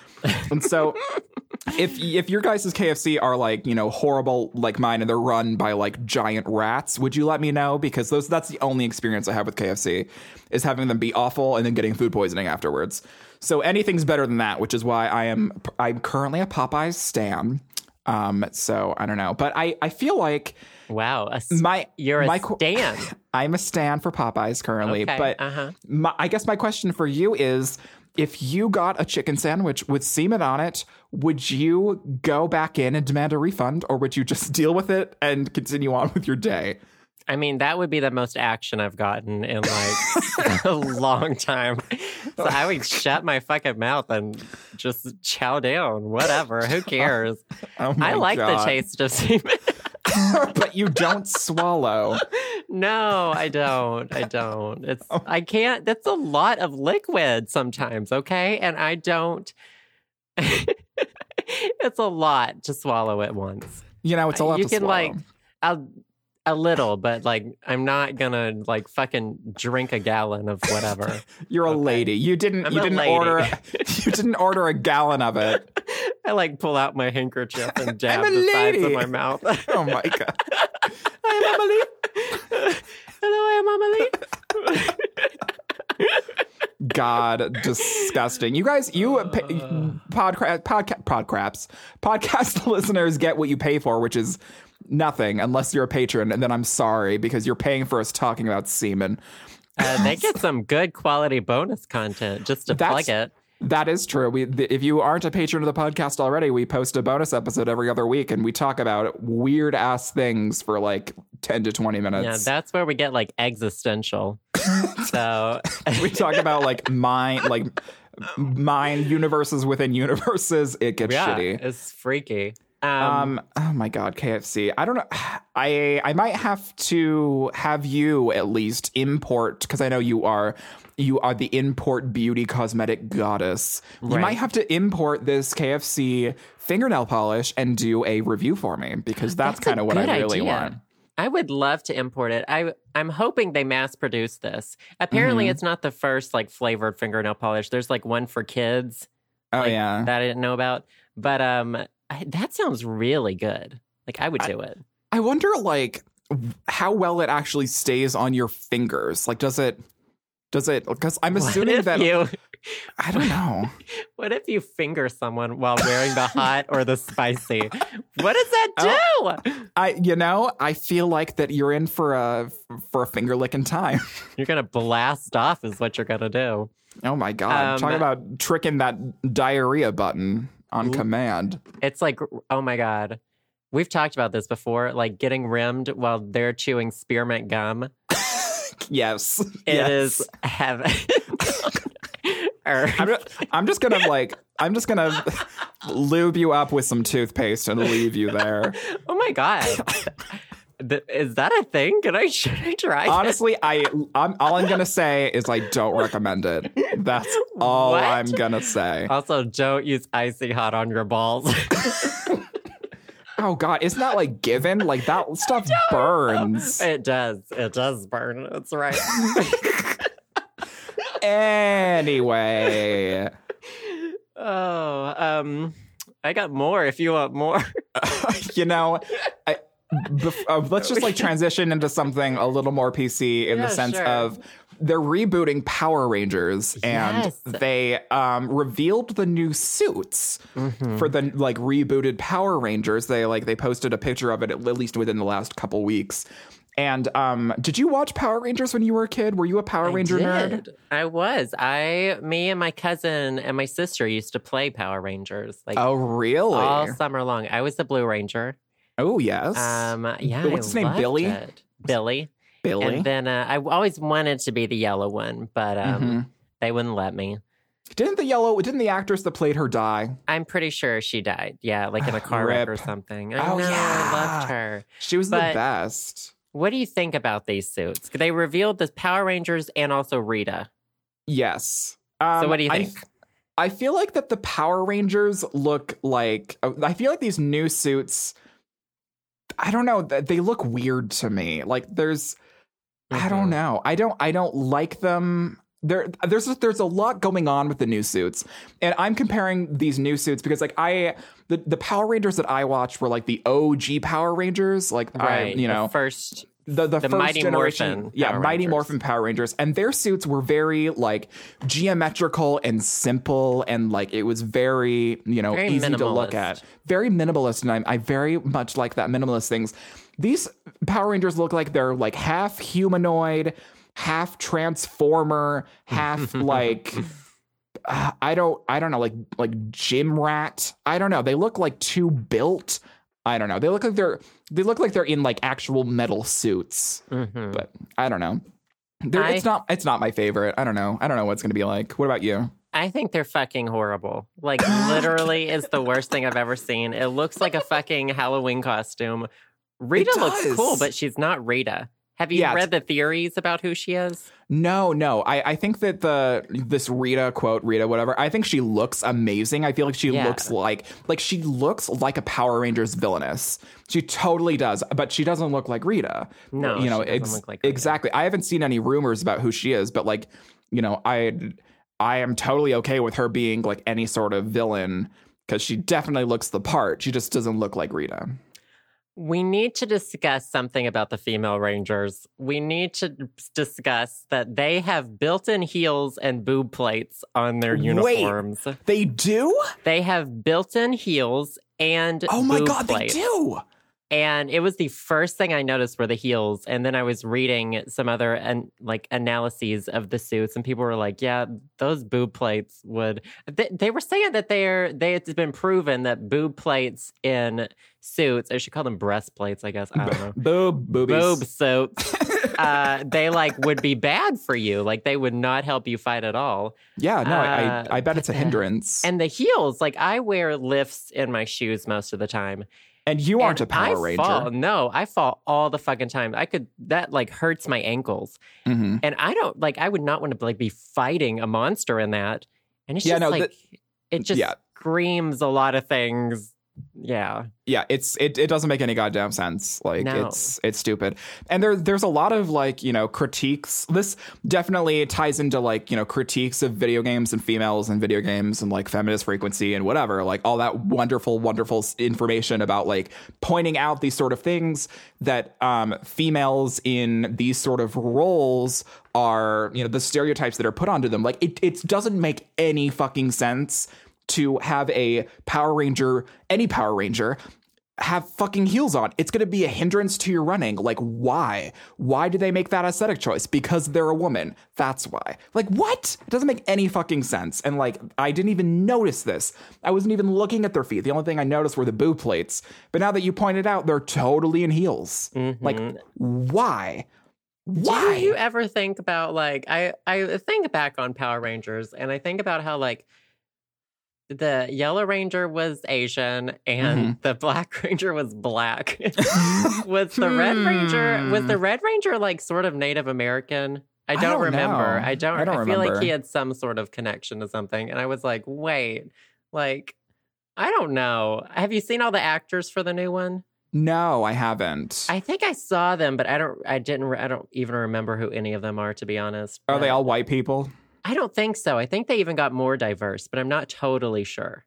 And so [laughs] if if your guys' KFC are like you know horrible like mine and they're run by like giant rats, would you let me know? Because those that's the only experience I have with KFC is having them be awful and then getting food poisoning afterwards. So anything's better than that, which is why I am I'm currently a Popeyes stan. Um, so I don't know, but I I feel like Wow, a, my you're a my qu- stan. [laughs] I'm a stan for Popeyes currently, Okay, but uh-huh. my, I guess my question for you is if you got a chicken sandwich with semen on it, would you go back in and demand a refund or would you just deal with it and continue on with your day? I mean, that would be the most action I've gotten in like [laughs] a long time. [laughs] So I would shut my fucking mouth and just chow down. Whatever. Who [laughs] cares? Oh I like the taste of semen. [laughs] but you don't swallow. no, I don't. I don't. It's Oh. I can't. That's a lot of liquid sometimes. Okay, and I don't. it's a lot to swallow at once. You know, it's a lot you can swallow. like I'll a little, but like I'm not gonna like fucking drink a gallon of whatever. [laughs] You're a Okay. lady. You didn't. I'm you didn't lady. order. [laughs] You didn't order a gallon of it. [laughs] I like pull out my handkerchief and dab the sides of my mouth. Oh my god. I'm Emily. Hello, I'm Amelie. God, disgusting. You guys, you uh, pay, podcast podca- podcraps podcast listeners get what you pay for, which is nothing unless you're a patron, and then I'm sorry because you're paying for us talking about semen. Uh, they get some good quality bonus content just to That's- plug it. That is true. We, th- if you aren't a patron of the podcast already, we post a bonus episode every other week, and we talk about weird ass things for like ten to twenty minutes. Yeah, that's where we get like existential. [laughs] so [laughs] we talk about like mind, like mind universes within universes. It gets yeah, shitty. it's freaky. Um, Um, oh my god, KFC. I don't know. [sighs] I I might have to have you at least import because I know you are you are the import beauty cosmetic goddess. You might have to import this KFC fingernail polish and do a review for me because [gasps] that's, a kind of what I really idea. want. I would love to import it. I I'm hoping they mass produce this. Apparently, Mhm. it's not the first like flavored fingernail polish. There's like one for kids Oh like, yeah. that I didn't know about. But um, I, that sounds really good. Like I would I- do it. I wonder like how well it actually stays on your fingers. Like does it does it because I'm assuming that you I don't know. [laughs] What if you finger someone while wearing the [laughs] hot or the spicy? What does that Oh. do? I you know, I feel like that you're in for a for a finger licking time. [laughs] You're gonna blast off, is what you're gonna do. Oh my god. Um, Talk about tricking that diarrhea button on command. It's like, oh my god, we've talked about this before. Like getting rimmed while they're chewing spearmint gum. [laughs] Yes. It yes. is heaven. [laughs] I'm just, I'm just gonna like I'm just gonna [laughs] lube you up with some toothpaste and leave you there. oh my god, Th- is that a thing? Can I [laughs] should I try? it? Honestly, I I'm, all I'm gonna say is I don't recommend it. That's [laughs] all What? I'm gonna say. Also, don't use icy hot on your balls. [laughs] Oh god, isn't that like given? Like that stuff burns. it does. It does burn. That's right. Anyway, oh, um, I got more. If you want more, you know, I, bef- uh, let's just like transition into something a little more PC in Yeah, the sense sure. of they're rebooting Power Rangers and Yes. they um, revealed the new suits Mm-hmm. for the like rebooted Power Rangers. They like they posted a picture of it at least within the last couple weeks. And um, did you watch Power Rangers when you were a kid? Were you a Power Ranger I nerd? I was. I, me, and my cousin and my sister used to play Power Rangers like Oh, really? all summer long. I was the Blue Ranger. Oh, yes. Um, yeah. But what's I his name, Billy? it. Billy. Billy. And then uh, I always wanted to be the yellow one, but um, Mhm. they wouldn't let me. Didn't the yellow? Didn't the actress that played her die? I'm pretty sure she died. Yeah, like in a [gasps] car wreck or something. I Oh, know. I yeah. loved her. She was the best. What do you think about these suits? They revealed the Power Rangers and also Rita. Yes. Um, So what do you I think? I feel like that the Power Rangers look like. I feel like these new suits. I don't know. They look weird to me. Like there's. I don't Mhm. know. I don't. I don't like them. There, there's there's a lot going on with the new suits, and I'm comparing these new suits because like I the the Power Rangers that I watched were like the OG Power Rangers, like I, Right. you the know first. The the, The first Mighty generation, Morphin yeah, Power Mighty Rangers. Morphin Power Rangers, and their suits were very like geometrical and simple, and like it was very you know Very easy to look at, very minimalist, and I, I very much like that minimalist things. These Power Rangers look like they're like half humanoid, half transformer, half [laughs] like. uh, I don't I don't know like like gym rat. I don't know. They look like too built. I don't know. They look like they're they look like they're in like actual metal suits. Mhm. But I don't know. I- it's not it's not my favorite. I don't know. I don't know what it's going to be like. What about you? I think they're fucking horrible. Like [gasps] literally is the worst thing I've ever seen. It looks like a fucking Halloween costume. Rita looks cool, but she's not Rita. Have you Yeah, read the theories about who she is? No, no. I, I think that the this Rita quote, Rita, whatever, I think she looks amazing. I feel like she Yeah. looks like like she looks like a Power Rangers villainess. She totally does, but she doesn't look like Rita. No, you know, she doesn't ex- look like Rita. exactly. I haven't seen any rumors about who she is, but like, you know, I I am totally okay with her being like any sort of villain because she definitely looks the part. She just doesn't look like Rita. We need to discuss something about the female Rangers. We need to discuss that they have built in heels and boob plates on their Wait. uniforms. They do? They have built in heels and Oh my god, plates. they do. And it was the first thing I noticed were the heels. And then I was reading some other and like analyses of the suits, and people were like, "Yeah, those boob plates would." They, they were saying that they're they it's been proven that boob plates in suits, I should call them breastplates, I guess. I don't know. Boob, boobies. Boob suits. [laughs] uh, they like would be bad for you. Like they would not help you fight at all. Yeah, no, Uh, I, I bet it's a hindrance. And the heels, like I wear lifts in my shoes most of the time. And you aren't And a Power I Ranger. Fall, no, I fall all the fucking time. I could that like hurts my ankles, Mhm. and I don't like. I would not want to like be fighting a monster in that. And it's Yeah, just no, like it just yeah. screams a lot of things. Yeah, Yeah, it's it, it doesn't make any goddamn sense. Like No. it's it's stupid. And there there's a lot of like, you know, critiques. This definitely ties into like, you know, critiques of video games and females and video games and like feminist frequency and whatever. Like all that wonderful wonderful information about like pointing out these sort of things that um females in these sort of roles are, you know, the stereotypes that are put onto them. Like it it doesn't make any fucking sense to have a Power Ranger, any Power Ranger, have fucking heels on. It's going to be a hindrance to your running. Like, why? Why do they make that aesthetic choice? Because they're a woman. That's why. Like, what? It doesn't make any fucking sense. And like, I didn't even notice this. I wasn't even looking at their feet. The only thing I noticed were the boob plates. But now that you pointed out, they're totally in heels. Mm-hmm. Like, why? Why? Do you ever think about like I I think back on Power Rangers and I think about how like the Yellow Ranger was Asian and Mm-hmm. the Black [laughs] Ranger was black. [laughs] [laughs] was the Red Ranger was Hmm. the Red Ranger like sort of Native American? I I don't, don't remember. know. I don't I don't feel like he had some sort of connection to something and I was like, "Wait, like I don't know. Have you seen all the actors for the new one? no, I haven't. I think I saw them, but I don't. I didn't. I don't even remember who any of them are, to be honest. Are they all white people? I don't think so. I think they even got more diverse, but I'm not totally sure.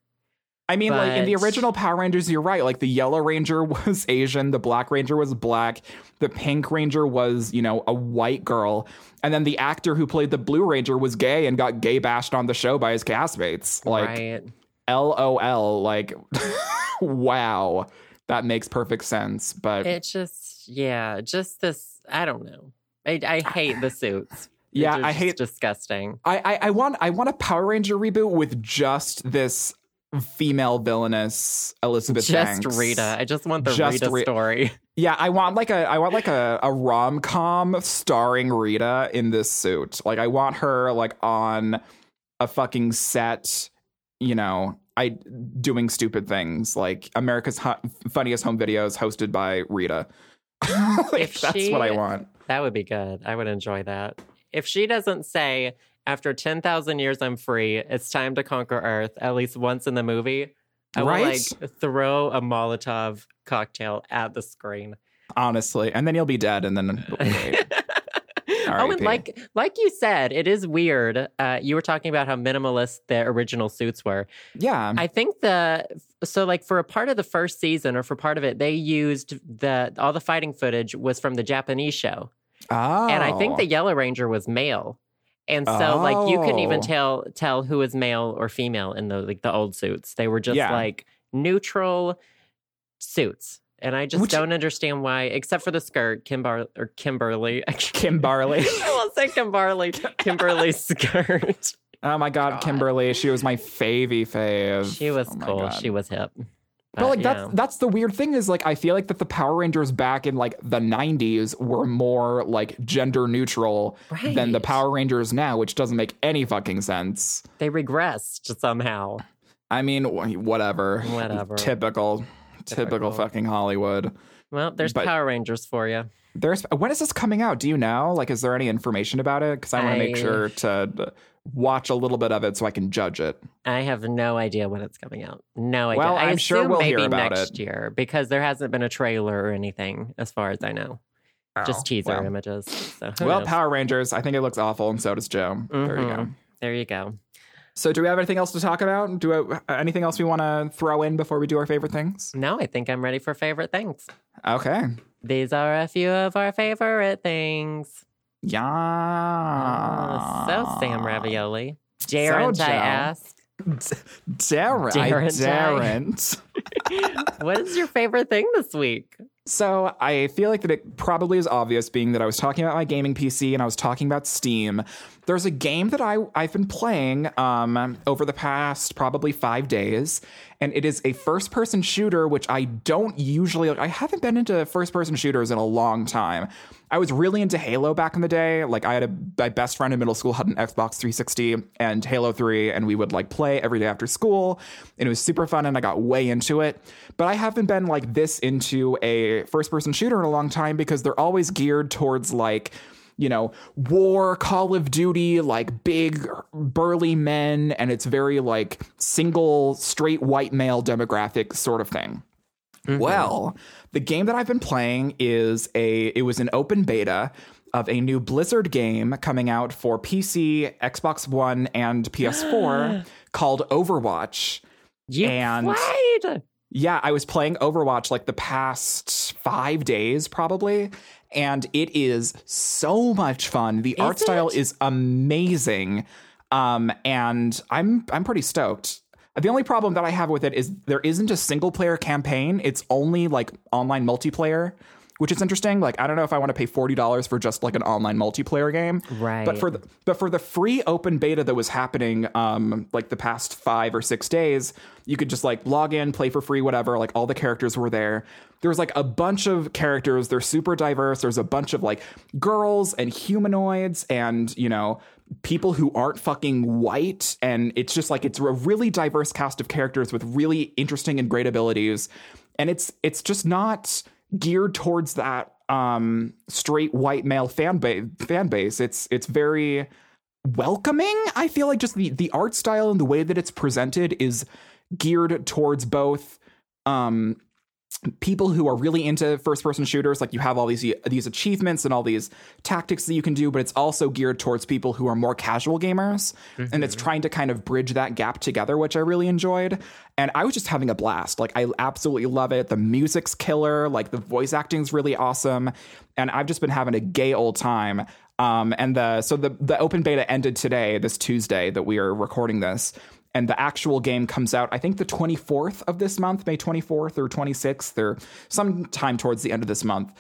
I mean, like in the original Power Rangers, you're right. Like the Yellow Ranger [laughs] was Asian, the Black Ranger was black, the Pink Ranger was, you know, a white girl, and then the actor who played the Blue Ranger was gay and got gay bashed on the show by his castmates. Like, right? LOL. Like, [laughs] wow, that makes perfect sense. But It just, yeah, just this. I don't know. I, I hate the suits. Yeah, I hate- disgusting. I, I, I want I want a Power Ranger reboot with just this female villainous Elizabeth Just Banks. Rita. I just want the Just Rita Ri- story. [laughs] Yeah, I want like a I want like a, a rom com starring Rita in this suit. Like I want her like on a fucking set, you know, I doing stupid things like America's Hu- Funniest Home Videos hosted by Rita. [laughs] like, If that's she- what I want. That would be good. I would enjoy that. If she doesn't say, after 10,000 years, I'm free, it's time to conquer Earth, at least once in the movie, I will like throw a Molotov cocktail at the screen. Honestly, and then you'll be dead, and then [laughs] oh, and like like you said, it is weird. Uh, you were talking about how minimalist the original suits were. yeah, I think the so like for a part of the first season or for part of it, they used the all the fighting footage was from the Japanese show. Oh, and I think oh. the Yellow Ranger was male. And so like you couldn't even Oh. tell tell who was male or female in the like the old suits. They were just Yeah. like neutral suits. And I just Which- don't understand why, except for the skirt, Kimbar or Kimberly. I [laughs] Kim Barley. [laughs] will say Kimberly. Kimberly's [laughs] skirt. oh my God, God. Kimberly, she was my favy fave. She was Oh cool. She was hip. But like uh, yeah. that's that's the weird thing is like I feel like that the Power Rangers back in like the 90s were more like gender neutral than the Power Rangers now, which doesn't make any fucking sense. they regressed somehow. I mean, whatever. Whatever. Typical typical Typical. fucking Hollywood. Well, there's But- Power Rangers for you. There's when is this coming out? Do you know? Like, is there any information about it? Because I want to make sure to watch a little bit of it so I can judge it. I have no idea when it's coming out. No idea. Well, I I'm sure we'll maybe hear about next it. year because there hasn't been a trailer or anything, as far as I know. Just teaser Oh, well. images. So Well, knows? Power Rangers. I think it looks awful, and so does Joe. There you go. Mhm. There you go. So, do we have anything else to talk about? Do anything else we want to throw in before we do our favorite things? No, I think I'm ready for favorite things. Okay. These are a few of our favorite things. Yeah. Oh, so Sam Ravioli. Daren't Joe. I ask? Darren. Daren't I? I daren't. [laughs] What is your favorite thing this week? So I feel like that it probably is obvious, being that I was talking about my gaming PC and I was talking about Steam. There's a game that I I've been playing um, over the past probably five days, and it is a first person shooter, which I don't usually. I haven't been into first person shooters in a long time. I was really into Halo back in the day. Like I had a my best friend in middle school had an Xbox 360 and Halo 3, and we would like play every day after school, and it was super fun, and I got way into it. But I haven't been like this into a first person shooter in a long time because they're always geared towards like you know, war, Call of Duty, like big burly men, and it's very like single straight white male demographic sort of thing. Mm-hmm. Well, the game that I've been playing is a it was an open beta of a new Blizzard game coming out for PC, Xbox One, and PS4 [gasps] called Overwatch. You And- played. Yeah, I was playing Overwatch like the past five days, probably. And it is so much fun. The art Is style it? is amazing. Um, and I'm I'm pretty stoked. The only problem that I have with it is there isn't a single player campaign. It's only like online multiplayer, which is interesting. Like I don't know if I want to pay forty dollars for just like an online multiplayer game. Right. But for the but for the free open beta that was happening um like the past five or six days, you could just like log in, play for free, whatever. Like all the characters were there. There was like a bunch of characters. They're super diverse. There's a bunch of like girls and humanoids and you know people who aren't fucking white and it's just like it's a really diverse cast of characters with really interesting and great abilities and it's it's just not geared towards that um straight white male fan base fan base. It's it's very welcoming i feel like just the the art style and the way that it's presented is geared towards both um people who are really into first person shooters like you have all these these achievements and all these tactics that you can do but it's also geared towards people who are more casual gamers and it's trying to kind of bridge that gap together which I really enjoyed. And I was just having a blast. Like I absolutely love it. The music's killer. Like the voice acting's really awesome. And I've just been having a gay old time. Um and the so the the open beta ended today this Tuesday that we are recording this and the actual game comes out i think the 24th of this month may 24th or 26th or sometime towards the end of this month.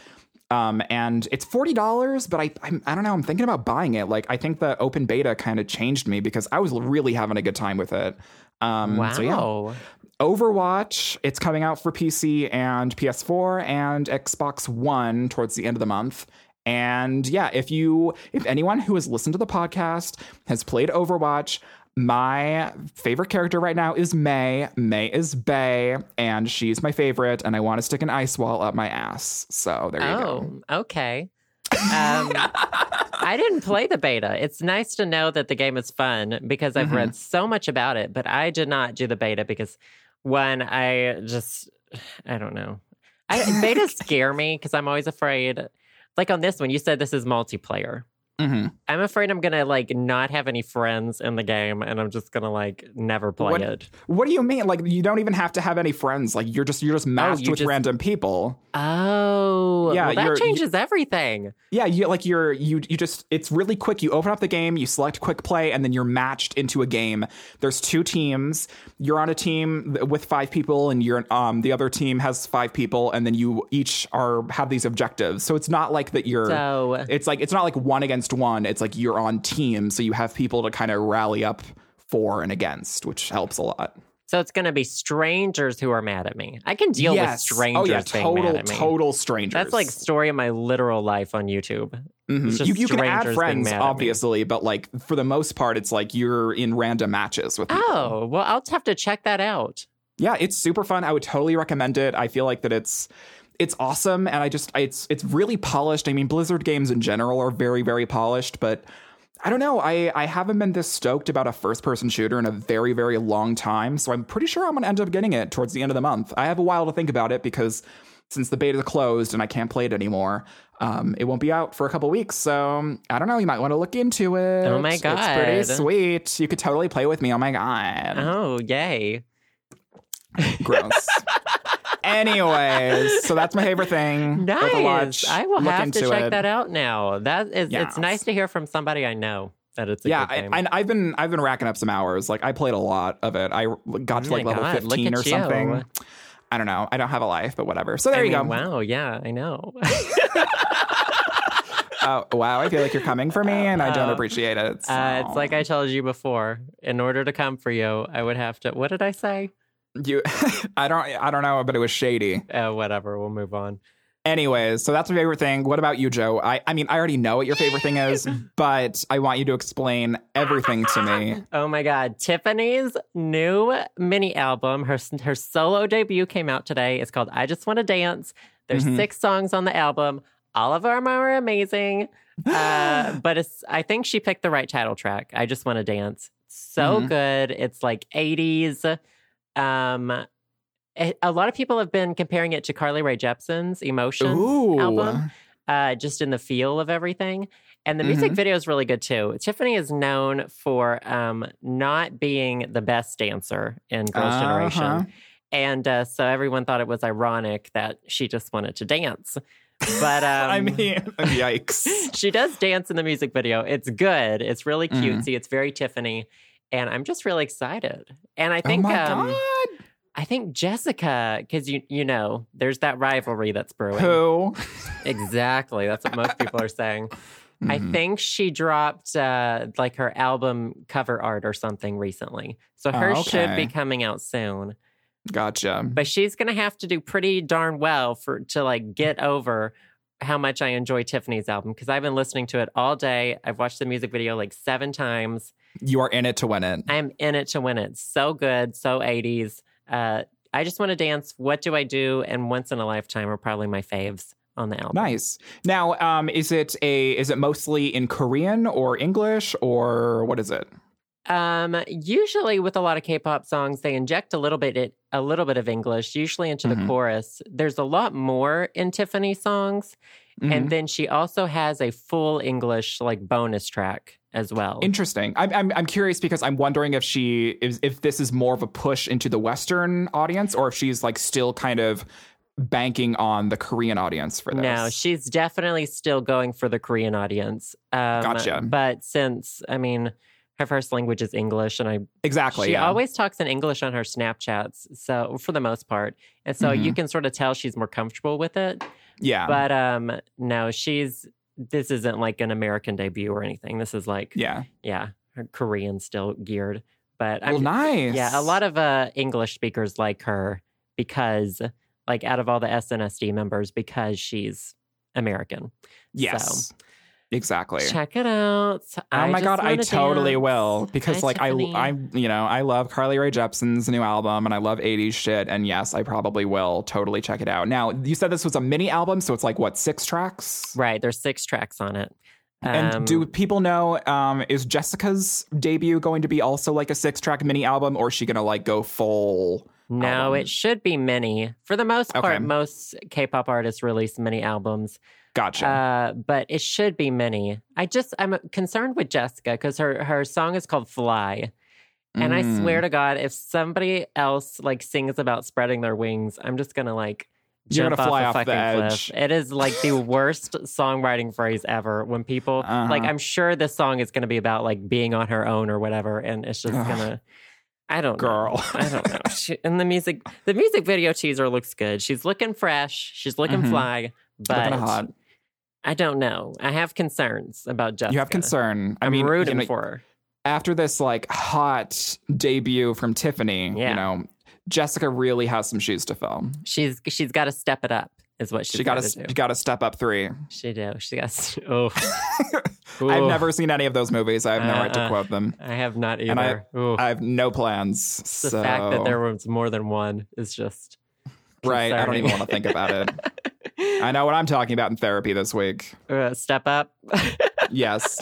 Um, and it's $40 but I, I'm, I don't know i'm thinking about buying it. Like i think the open beta kind of changed me because i was really having a good time with it. Um, Wow. so yeah. Overwatch it's coming out for pc and ps4 and xbox one towards the end of the month. And yeah, if you, if anyone who has listened to the podcast has played Overwatch, my favorite character right now is Mei. Mei is Bay, and she's my favorite, and I want to stick an ice wall up my ass. So there you go. Oh, okay. [laughs] Um, I didn't play the beta. It's nice to know that the game is fun because I've Mm-hmm. read so much about it, but I did not do the beta because one, I just, I don't know. I, [laughs] betas scare me because I'm always afraid. Like on this one, you said this is multiplayer. Mhm. I'm afraid I'm gonna like not have any friends in the game, and I'm just gonna like never play What- it. What do you mean? Like you don't even have to have any friends. Like you're just you're just matched you with just- random people. Oh, Yeah, well, that changes everything. Yeah, you like you're you you just it's really quick. You open up the game, you select quick play, and then you're matched into a game. There's two teams. You're on a team with five people, and you're um the other team has five people, and then you each are have these objectives. So it's not like that you're. So it's like it's not like one against one. It's like you're on team, so you have people to kind of rally up for and against, which helps a lot. So it's going to be strangers who are mad at me. I can deal with strangers oh yeah, being total mad at me. total strangers. That's like story of my literal life on YouTube. Mhm. It's just You, you can add friends, obviously, but like for the most part, it's like you're in random matches with people. Oh, well, I'll have to check that out. Yeah, it's super fun. I would totally recommend it. I feel like that it's it's awesome, and I just it's it's really polished. I mean, Blizzard games in general are very very polished, but I don't know. I, I haven't been this stoked about a first person shooter in a very, very long time. So I'm pretty sure I'm going to end up getting it towards the end of the month. I have a while to think about it because since the beta closed and I can't play it anymore, um, it won't be out for a couple weeks. So I don't know. You might want to look into it. Oh my God. It's pretty sweet. You could totally play with me. Oh my God. Oh, yay. Gross. [laughs] Anyways, so that's my favorite thing. [laughs] Nice. I will have to check it. that out now. That is, it's nice to hear from somebody I know that it's a yeah, good I, I've been I've been racking up some hours. Like I played a lot of it. I got to Oh like level God, fifteen or you. something. I don't know. I don't have a life, but whatever. So there I you mean, go. Wow. Yeah, I know. [laughs] Oh wow, I feel like you're coming for me, and I don't Uh, appreciate it. Uh, it's like I told you before. In order to come for you, I would have to. What did I say? You. [laughs] I don't. I don't know, but it was shady. Uh, whatever. We'll move on. Anyways, so that's my favorite thing. What about you, Joe? I. I mean, I already know what your favorite thing is, [laughs] but I want you to explain everything to me. [laughs] Oh my God. Tiffany's new mini album, her, her solo debut came out today. It's called I Just Want to Dance. There's Mhm. six songs on the album. All of them are amazing. Uh, but it's, I think she picked the right title track. I Just Want to Dance. So Mhm. good. It's like 80s. Um, a lot of people have been comparing it to Carly Rae Jepsen's Emotion Ooh. album uh, just in the feel of everything. And the music Mhm. video is really good too. Tiffany is known for um, not being the best dancer in Girls' Uh-huh. Generation. And uh, so everyone thought it was ironic that she just wanted to dance. But [laughs] um, I mean, [laughs] yikes. she does dance in the music video. It's good. It's really Mhm. cutesy. It's very Tiffany. And I'm just really excited. And I oh think my um, god. I think Jessica, because you you know, there's that rivalry that's brewing. Who? Exactly. That's what most people are saying. [laughs] I Mhm. think she dropped uh, like her album cover art or something recently. So Oh, hers should be coming out soon. Gotcha. But she's to have to do pretty darn well for to like get over how much I enjoy Tiffany's album because I've been listening to it all day. I've watched the music video like 7 times. You are in it to win it. I'm in it to win it. So good, so 80s. Uh, I just want to dance. What do I do? And once in a lifetime are probably my faves on the album. Nice. Now, um, is it a is it mostly in Korean or English or what is it? Um, usually with a lot of K-pop songs, they inject a little bit it, a little bit of English, usually into the Mhm. chorus. There's a lot more in Tiffany songs, Mhm. and then she also has a full English like bonus track as well. Interesting. I'm, I'm I'm curious because I'm wondering if she is if this is more of a push into the Western audience or if she's like still kind of banking on the Korean audience for this. no, she's definitely still going for the Korean audience. Um, Gotcha. But since I mean, her first language is English, and I exactly. she yeah. always talks in English on her Snapchats, so for the most part, and so Mm-hmm. you can sort of tell she's more comfortable with it. Yeah. But um, no, she's this isn't like an American debut or anything. This is like yeah, yeah. her Korean still geared. But Well, I'm nice. yeah, a lot of uh English speakers like her because like out of all the SNSD members because she's American. Yes. Exactly. Check it out. Oh I my god, I totally dance. will because Hi, like I Tiffany. I you know, I love Carly Rae Jepsen's new album and I love 80s shit and yes, I probably will totally check it out. Now, you said this was a mini album, so it's like what, 6 tracks? Right, there's six tracks on it. And Um, do people know um is Jessica's debut going to be also like a 6-track mini album or is she going to like go full No, it should be many. For the most part, Okay. most K-pop artists release many albums. Gotcha. Uh, but it should be many. I just I'm concerned with Jessica because her her song is called Fly, and I Mm. swear to God, if somebody else like sings about spreading their wings, I'm just gonna like You're jump gonna fly off the fucking cliff. It is like the [laughs] worst songwriting phrase ever. When people like, Uh-huh. I'm sure this song is gonna be about like being on her own or whatever, and it's just Ugh. gonna. I don't know. Girl. I don't know. [laughs] She, and the music, the music video teaser looks good. She's looking fresh. She's looking Mhm. fly, but Looking hot. I don't know. I have concerns about Jessica. You have concern. I I'm mean, you rooting know, for her. after this like hot debut from Tiffany, Yeah. you know, Jessica really has some shoes to fill. She's she's got to step it up. Is what she's she got to to she do. got to step up three. She do. She got. [laughs] Oh, [laughs] I've never seen any of those movies. I have no right to Uh-uh. quote them. I have not And I- either. I have no plans. the so, fact that there was more than one is just right. I don't even want to think about it. I know what I'm talking about in therapy this week. Uh, step up. [laughs] Yes.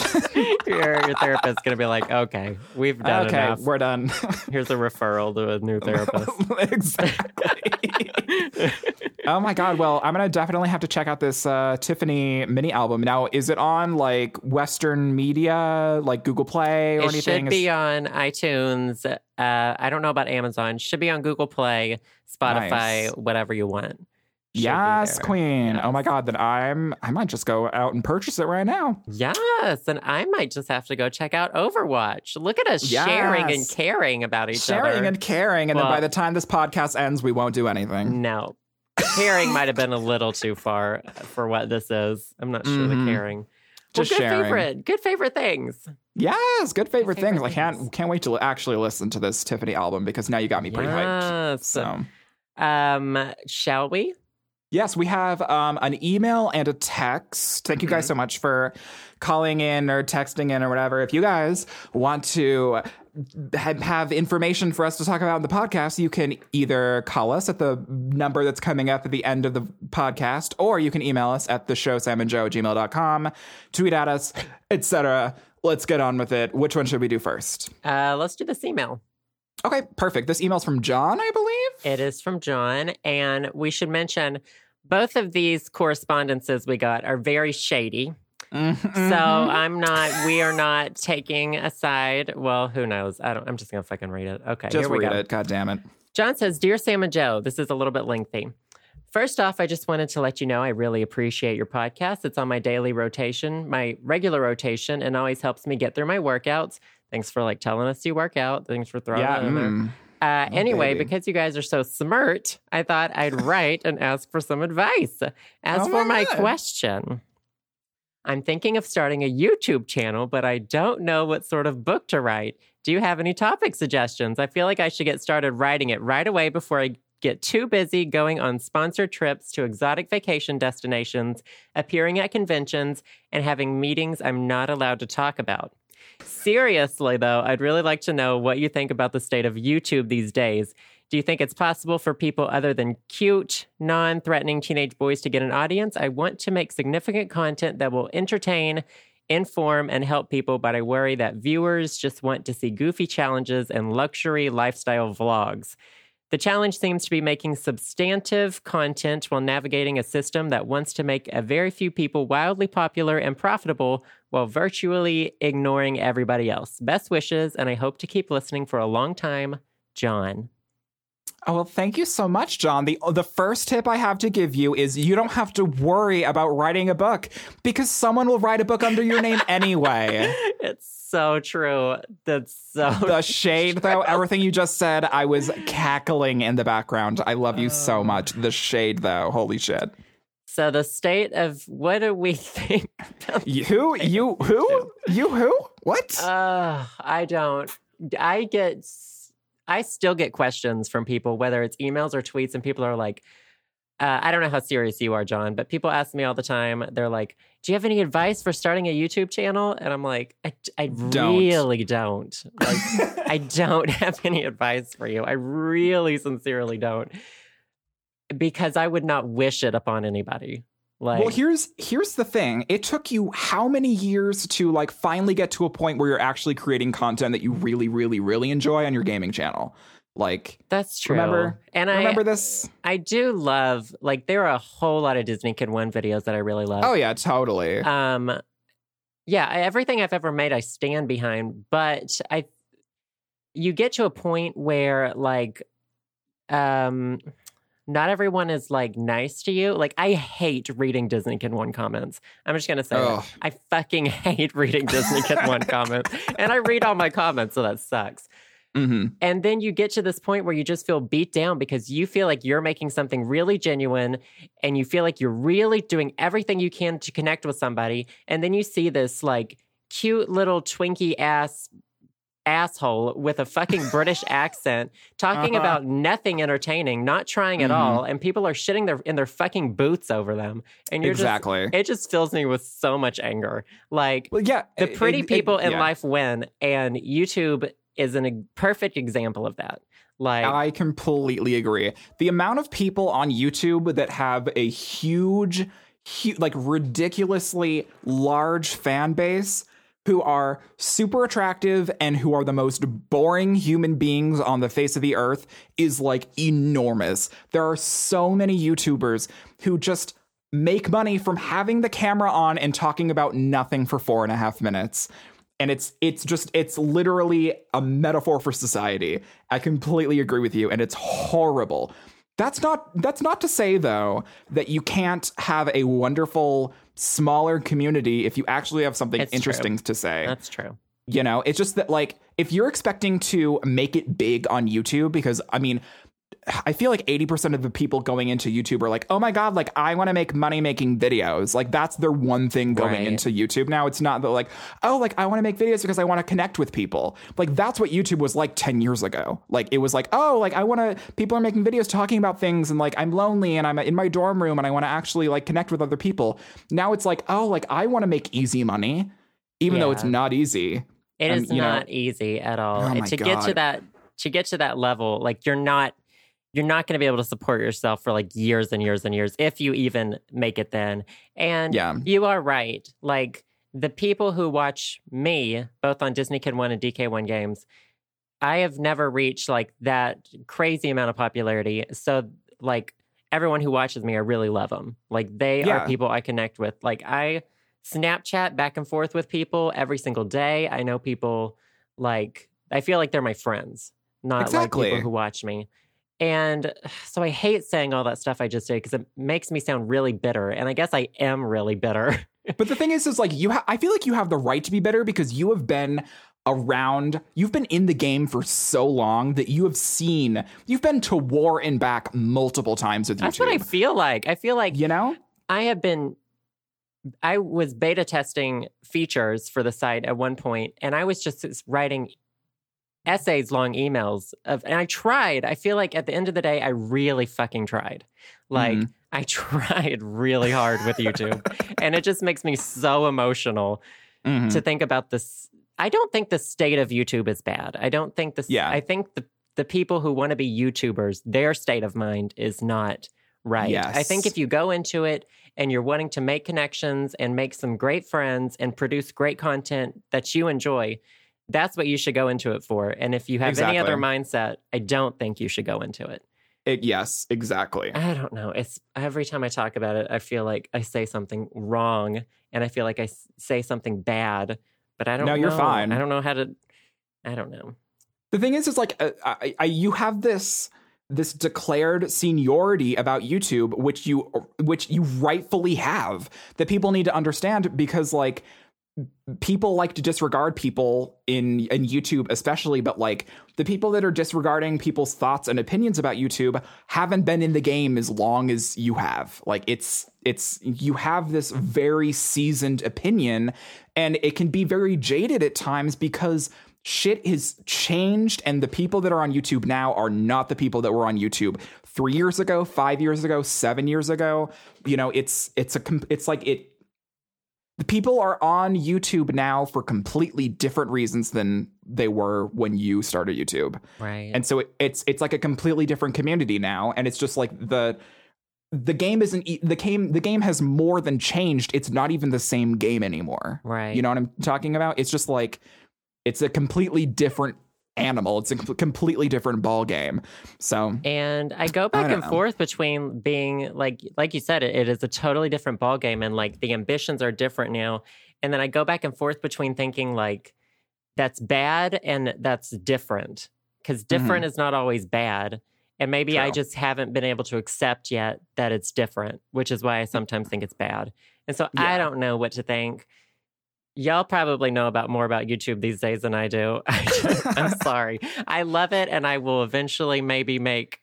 your, your therapist's gonna be like, okay, we've done okay, enough. we're done. Here's a referral to a new therapist. exactly. Oh my god. Well, I'm gonna definitely have to check out this uh, Tiffany mini album. Now, is it on like Western media, like Google Play or it anything? It should be on iTunes. Uh, I don't know about Amazon. Should be on Google Play, Spotify, Nice. whatever you want. Yes. Queen. Oh my god. Then I'm. I might just go out and purchase it right now. Yes, and I might just have to go check out Overwatch. Look at us sharing and caring about each Sharing other. Sharing and caring, and then by the time this podcast ends, we won't do anything. no, caring might have been a little too far for what this is. I'm not sure Mhm. the caring. Just well, good sharing. favorite, good favorite things. Yes, good favorite, favorite things. I can't can't wait to actually listen to this Tiffany album because now you got me pretty hyped. So Um, shall we? Yes, we have um, an email and a text. Thank you guys so much for calling in or texting in or whatever. If you guys want to have information for us to talk about in the podcast, you can either call us at the number that's coming up at the end of the podcast, or you can email us at the show Sam and Joe at gmail.com, tweet at us, etc. Let's get on with it. Which one should we do first? Uh, let's do this email. Okay, perfect. This email's from John, I believe. It is from John, and we should mention both of these correspondences we got are very shady. Mhm. So I'm not. We are not taking a side. Well, who knows? I don't. I'm just gonna fucking read it. Okay, just here we read go. it. God damn it. John says, Dear Sam and Joe, this is a little bit lengthy. First off, I just wanted to let you know I really appreciate your podcast. It's on my daily rotation, my regular rotation, and always helps me get through my workouts. Thanks for like telling us you work out. Thanks for throwing Yeah. that in there. mm. Uh, Oh, anyway, baby. because you guys are so smart, I thought I'd [laughs] write and ask for some advice. As Oh for my my question, I'm thinking of starting a YouTube channel, but I don't know what sort of book to write. Do you have any topic suggestions? I feel like I should get started writing it right away before I get too busy going on sponsored trips to exotic vacation destinations, appearing at conventions, and having meetings I'm not allowed to talk about. Seriously, though, I'd really like to know what you think about the state of YouTube these days. Do you think it's possible for people other than cute, non threatening teenage boys to get an audience? I want to make significant content that will entertain, inform, and help people, but I worry that viewers just want to see goofy challenges and luxury lifestyle vlogs. The challenge seems to be making substantive content while navigating a system that wants to make a very few people wildly popular and profitable while virtually ignoring everybody else. Best wishes, and I hope to keep listening for a long time. John. Oh, well, thank you so much, John. The the first tip I have to give you is you don't have to worry about writing a book because someone will write a book under your name anyway. [laughs] It's so true. That's so The [laughs] shade, though, everything you just said, I was cackling in the background. I love you so much. The shade, though, holy shit. So the state of what do we [laughs] think? You, you, who? You, who? What? Uh, I don't. I get. s- I still get questions from people, whether it's emails or tweets, and people are like, uh, "I don't know how serious you are, John," but people ask me all the time. They're like, "Do you have any advice for starting a YouTube channel?" And I'm like, "I, I Don't. really don't. Like, [laughs] I don't [laughs] have any advice for you. I really, sincerely don't, because I would not wish it upon anybody." Like, well, here's here's the thing. It took you how many years to like finally get to a point where you're actually creating content that you really, really, really enjoy on your gaming channel. Like, that's true. remember- and I remember this? I do love like there are a whole lot of Disney Kid One videos that I really love. Oh yeah, totally. Um, yeah, everything I've ever made, I stand behind. But I, you get to a point where like, um, not everyone is like nice to you. Like I hate reading Disney Kid One comments. I'm just gonna say. Ugh. I fucking [laughs] hate reading Disney Kid One [laughs] comments, and I read all my comments, so that sucks. hmm And then you get to this point where you just feel beat down because you feel like you're making something really genuine and you feel like you're really doing everything you can to connect with somebody. And then you see this like cute little Twinkie ass asshole with a fucking British [laughs] accent talking Uh-huh. about nothing entertaining, not trying at Mhm. all. And people are shitting their in their fucking boots over them. And you're Exactly. just it just fills me with so much anger. Like well, yeah. the pretty it- it- people in yeah. life win and youtube is an, a perfect example of that Like I completely agree. The amount of people on YouTube that have a huge, hu- like ridiculously large fan base who are super attractive and who are the most boring human beings on the face of the earth is like enormous. There are so many YouTubers who just make money from having the camera on and talking about nothing for four and a half minutes. And it's it's just it's literally a metaphor for society. I completely agree with you and it's horrible that's not that's not to say though that you can't have a wonderful smaller community if you actually have something It's true. interesting to say that's true. you know it's just that like if you're expecting to make it big on youtube because i mean I feel like 80% of the people going into YouTube are like, oh my God, like I want to make money making videos. Like that's their one thing going Right. into YouTube now. It's not that like, oh, like I want to make videos because I want to connect with people. Like that's what YouTube was like 10 years ago. Like it was like, oh, like I want to, people are making videos talking about things and like I'm lonely and I'm in my dorm room and I want to actually like connect with other people. Now it's like, oh, like I want to make easy money, even though it's not easy. It Um, is you know- not easy at all. Oh And to get to that to get to that level, like you're not you're not going to be able to support yourself for like years and years and years if you even make it then. And Yeah. you are right. Like the people who watch me both on Disney Kid 1 and DK1 games, I have never reached like that crazy amount of popularity. So like everyone who watches me I really love them. Like they Yeah. are people I connect with. Like I Snapchat back and forth with people every single day. I know people like I feel like they're my friends, not like Exactly. people who watch me. And so I hate saying all that stuff I just did because it makes me sound really bitter. And I guess I am really bitter. [laughs] But the thing is, is like you. Ha- I feel like you have the right to be bitter because you have been around. You've been in the game for so long that you have seen. You've been to war and back multiple times with YouTube. That's what I feel like. I feel like you know. I have been I was beta testing features for the site at one point and I was just writing essays long emails of and I tried. I feel like at the end of the day I really fucking tried. Like Mhm. I [laughs] tried really hard with YouTube and it just makes me so emotional Mhm. to think about this. I don't think the state of YouTube is bad. I don't think this. Yeah. I think the the people who want to be YouTubers, their state of mind is not right. Yes. I think if you go into it and you're wanting to make connections and make some great friends and produce great content that you enjoy, that's what you should go into it for. And if you have any other mindset, I don't think you should go into it. It, yes, exactly. I don't know. It's every time I talk about it, I feel like I say something wrong and I feel like I say something bad, but I don't know. No, you're fine. I don't know how to I don't know. The thing is, is like uh, I, I, you have this this declared seniority about YouTube, which you which you rightfully have that people need to understand because like people like to disregard people in in YouTube especially but like the people that are disregarding people's thoughts and opinions about YouTube haven't been in the game as long as you have. Like it's it's you have this very seasoned opinion and it can be very jaded at times because shit has changed and the people that are on YouTube now are not the people that were on YouTube 3 years ago 5 years ago 7 years ago. You know it's it's a it's like it the people are on YouTube now for completely different reasons than they were when you started YouTube. Right. And so it, it's it's like a completely different community now and it's just like the the game isn't the game the game has more than changed. It's not even the same game anymore. right. You know what I'm talking about? It's just like it's a completely different animal. It's a completely different ball game. So and I go back don't and know. forth between being like like you said, it, it is a totally different ball game and like the ambitions are different now. And then I go back and forth between thinking like that's bad and that's different. Because different is not always bad. And maybe I Mm-hmm. Just haven't been able to accept yet that it's different, which is why I sometimes [laughs] think it's bad. And so I don't know what to think. Y'all probably know about more about YouTube these days than I do. [laughs] I'm [laughs] sorry. I love it and I will eventually maybe make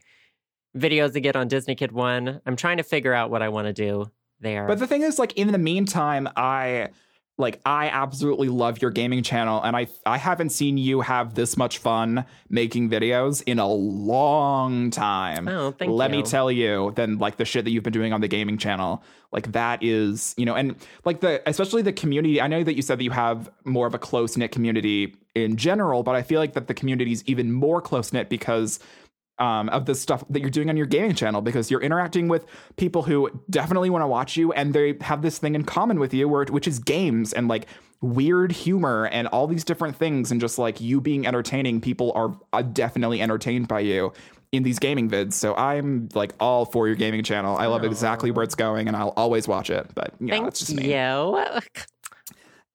videos again on Disney Kid 1. I'm trying to figure out what I want to do there. But the thing is, like, in the meantime, I like I absolutely love your gaming channel, and I I haven't seen you have this much fun making videos in a long time. oh, thank you. Let you. me tell you, then like the shit that you've been doing on the gaming channel, like that is, you know, and like the especially the community. I know that you said that you have more of a close knit community in general, but I feel like that the community is even more close knit because um, of the stuff that you're doing on your gaming channel because you're interacting with people who definitely want to watch you and they have this thing in common with you where which is games and like weird humor and all these different things and just like you being entertaining people are uh, definitely entertained by you in these gaming vids. So i'm like all for your gaming channel. I love exactly where it's going and i'll always watch it but you know that's just me. you. [laughs]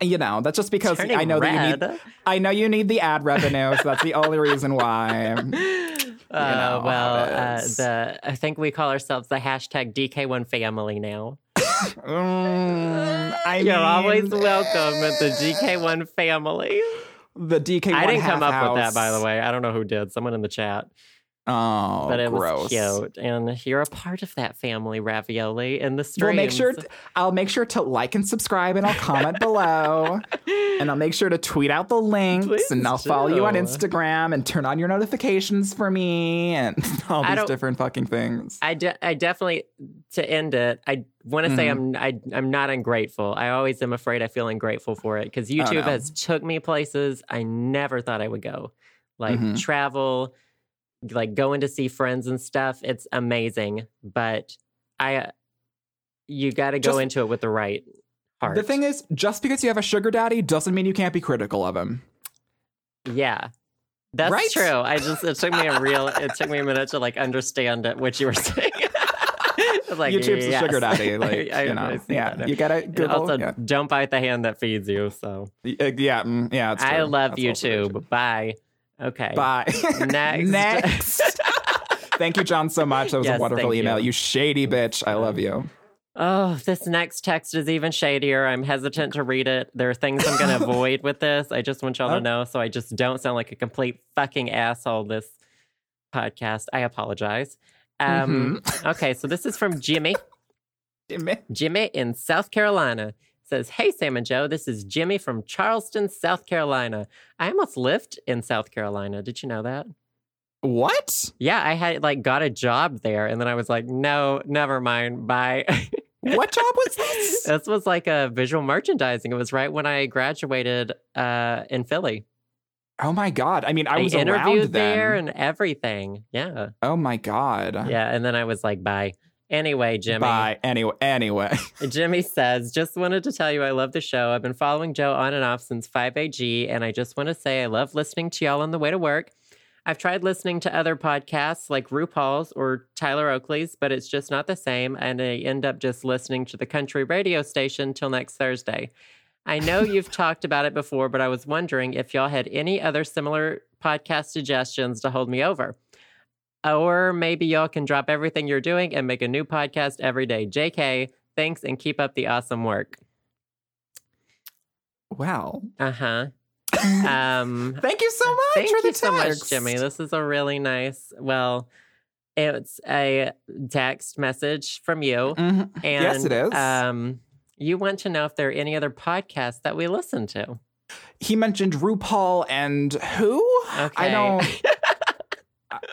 you know that's just because Turning i know that you need i know you need the ad revenue so that's the only reason why [laughs] Uh, know well, uh, the I think we call ourselves the hashtag DK1 family now. [laughs] Mm, I You're always welcome at the DK1 family. the DK1 I didn't come up with that, by the way. I don't know who did. Someone in the chat. Oh but it gross. was cute. And you're a part of that family, Ravioli, in the streams. Well, make sure I'll make sure to like and subscribe, and I'll comment below, [laughs] and I'll make sure to tweet out the links, Please and I'll follow you on. Instagram, and turn on your notifications for me, and [laughs] all these different fucking things. I, de- I definitely to end it. I want to say I'm I, I'm not ungrateful. I always am afraid I feel ungrateful for it because YouTube no. has took me places I never thought I would go, like Mhm. travel, like going to see friends and stuff. It's amazing, but I you got to go Just- into it with the right heart. The thing is, just because you have a sugar daddy doesn't mean you can't be critical of him. yeah. That's Right? true. I just it took me a real it took me a minute to like understand it, what you were [laughs] saying. like YouTube's yes. a sugar daddy, like I- [laughs] I- you know. Yeah, that you gotta Google. also, yeah. don't bite the hand that feeds you. So Uh, yeah, mm, yeah. It's I love That's. YouTube. Bye. Okay. Bye. Next. Next. [laughs] Thank you, John, so much. That was Yes, a wonderful email. you. You shady bitch. I love you. Oh, this next text is even shadier. I'm hesitant to read it. There are things I'm going [laughs] to avoid with this. I just want y'all Oh. to know so I just don't sound like a complete fucking asshole this podcast. I apologize. Um, Mm-hmm. Okay, so this is from Jimmy. [laughs] It. Jimmy in South Carolina says, Hey, Sam and Joe, this is Jimmy from Charleston, South Carolina. I almost lived in South Carolina. Did you know that? What? Yeah, I had like got a job there and then I was like, no, never mind. Bye. What job was [laughs] this? this was like a visual merchandising. It was right when I graduated uh, in Philly. Oh my god! I mean, I I was interviewed around there and everything. Yeah. oh my god! Yeah. And then I was like, bye. Anyway, Jimmy. Bye. Anyway, anyway. [laughs] Jimmy says, just wanted to tell you I love the show. I've been following Joe on and off since 5AG, and I just want to say I love listening to y'all on the way to work. I've tried listening to other podcasts like RuPaul's or Tyler Oakley's, but it's just not the same, and I end up just listening to the country radio station till next Thursday. I know [laughs] you've talked about it before, but I was wondering if y'all had any other similar podcast suggestions to hold me over. Or maybe y'all can drop everything you're doing and make a new podcast every day. JK, thanks and keep up the awesome work. Wow. Uh huh. [laughs] Um, Thank you so much thank for the you so much. Jimmy. This is a really nice, well, it's a text message from you. Mhm. And, Yes, it is. Um, you want to know if there are any other podcasts that we listen to. He mentioned RuPaul and who? Okay. I don't. [laughs]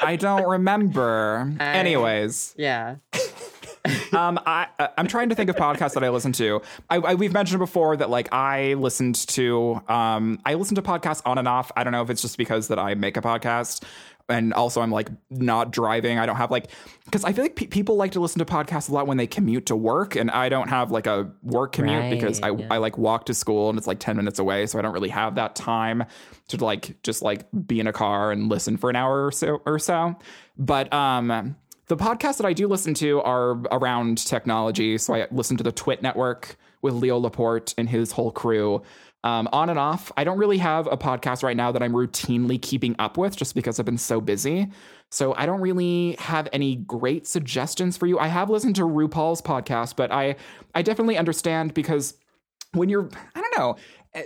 I don't remember. I- Anyways, Yeah. [laughs] um, I I- I'm trying to think of podcasts that I listen to. I, I we've mentioned before that like I listened to um I listen to podcasts on and off. I don't know if it's just because that I make a podcast. And also, I'm like not driving. I don't have like, because I feel like pe- people like to listen to podcasts a lot when they commute to work, and I don't have like a work commute because I, yeah. I like walk to school and it's like 10 minutes away. So I don't really have that time to like just like be in a car and listen for an hour or so or so. But um the podcasts that I do listen to are around technology. So I listen to the Twit Network with Leo Laporte and his whole crew. Um, on and off. I don't really have a podcast right now that I'm routinely keeping up with just because I've been so busy. So I don't really have any great suggestions for you. I have listened to RuPaul's podcast, but I I definitely understand because when you're I don't know, eh,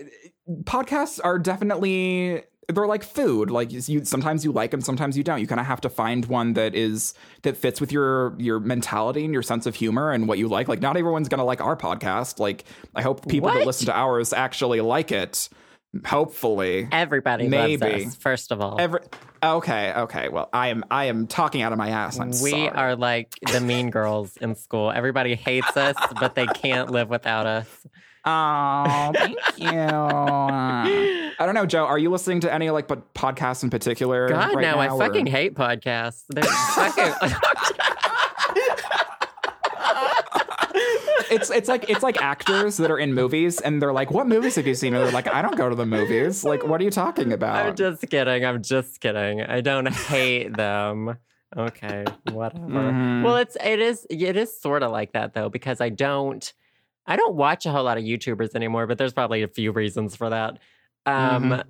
podcasts are definitely they're like food. Like you sometimes you like them, sometimes you don't. You kind of have to find one that is that fits with your your mentality and your sense of humor and what you like. Like not everyone's going to like our podcast. Like I hope people that listen to ours actually like it. Hopefully. Everybody Maybe. loves us, first of all. Every Okay, okay. Well, I am I am talking out of my ass. I'm we sorry. are like the mean girls in school. Everybody hates us, but they can't live without us. Oh, thank you. [laughs] I don't know, Joe. Are you listening to any like but podcasts in particular? God, right no, now, I or- fucking hate podcasts. They're fucking. [laughs] it's it's like it's like actors that are in movies and they're like, "What movies have you seen?" And they're like, "I don't go to the movies." Like, what are you talking about? I'm just kidding. I'm just kidding. I don't hate them. Okay, whatever. Mhm. Well, it's it is it is sort of like that though because I don't I don't watch a whole lot of YouTubers anymore, but there's probably a few reasons for that. Um Mhm.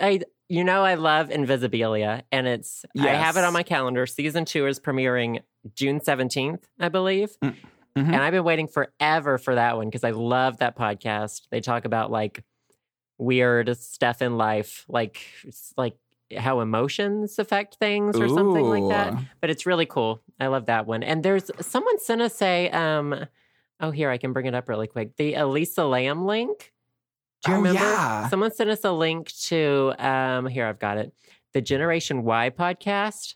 I you know I love Invisibilia and it's I have it on my calendar. Season 2 is premiering June 17th, I believe. Mhm. And I've been waiting forever for that one because I love that podcast. They talk about like weird stuff in life, like like how emotions affect things or something like that. But it's really cool. I love that one. And there's someone sent us a um oh here I can bring it up really quick. The Elisa Lam link. Do you Oh, remember? yeah. Someone sent us a link to um here I've got it. The Generation Why podcast.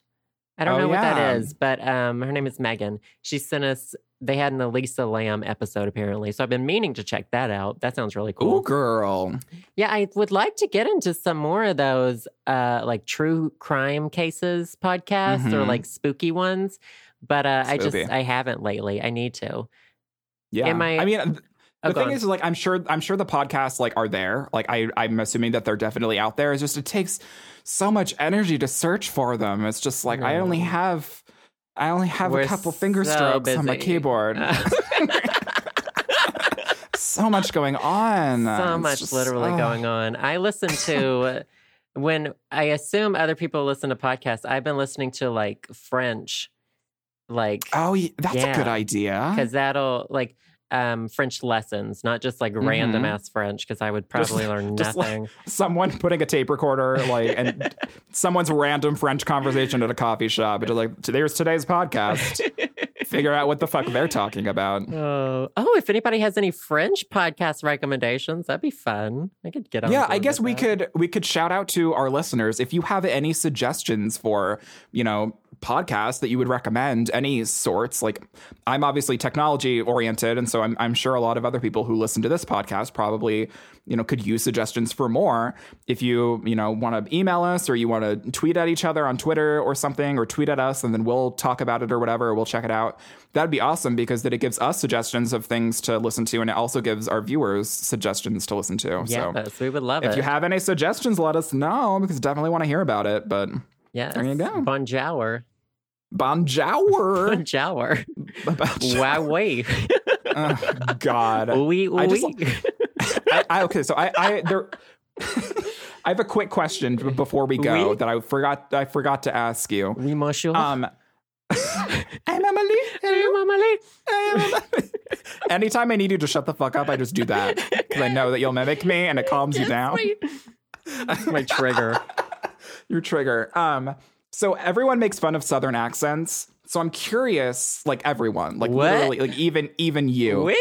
I don't Oh, know what yeah. that is, but um her name is Megan. She sent us they had an Elisa Lam episode apparently. So I've been meaning to check that out. That sounds really cool. Ooh, girl. Yeah, I would like to get into some more of those uh like true crime cases podcasts or Mhm. like spooky ones. But uh I just I haven't lately. I need to. Yeah. Am I- I mean, Oh, the thing on. is, like, I'm sure, I'm sure the podcasts like are there. Like, I, I'm assuming that they're definitely out there. It's just it takes so much energy to search for them. It's just like I only have, I only have We're a couple finger so strokes on my keyboard. [laughs] Uh, [laughs] so much going on. so It's much just- literally going on. I listen to [laughs] when I assume other people listen to podcasts, I've been listening to like French, like Oh, yeah, that's a good idea. because that'll like um French lessons, not just like random Mhm. ass French, because I would Just- probably [laughs] learn just like- nothing. Someone putting a tape recorder, like, and [laughs] someone's random French conversation at a coffee shop. It's just like, there's today's podcast. Figure out what the fuck they're talking about. [laughs] Oh, oh! If anybody has any French podcast recommendations, that'd be fun. I could get on. yeah i guess we that. could we could shout out to our listeners if you have any suggestions for you know podcasts that you would recommend any sorts like i'm obviously technology oriented and so I'm, I'm sure a lot of other people who listen to this podcast probably you know could use suggestions for more if you you know want to email us or you want to tweet at each other on twitter or something or tweet at us and then we'll talk about it or whatever we'll check it out that'd be awesome because then it gives us suggestions of things to listen to and it also gives our viewers suggestions to listen to so we would love if it. If you have any suggestions, let us know because definitely want to hear about it. But yes, there you go. Bonjour, bonjour. [laughs] bonjour. Wow, wait. oh, God. [laughs] Oui, I just- [laughs] I, I, okay, so I, I there. I have a quick question before we go Oui? that I forgot. I forgot to ask you. Oui, monsieur. Um, I'm Emily. Mamali. I'm Emily. Anytime I need you to shut the fuck up, I just do that because I know that you'll mimic me and it calms you down. That's my trigger. Your trigger. Um, so everyone makes fun of Southern accents. So I'm curious, like everyone, like What? literally, like even even you. Wait.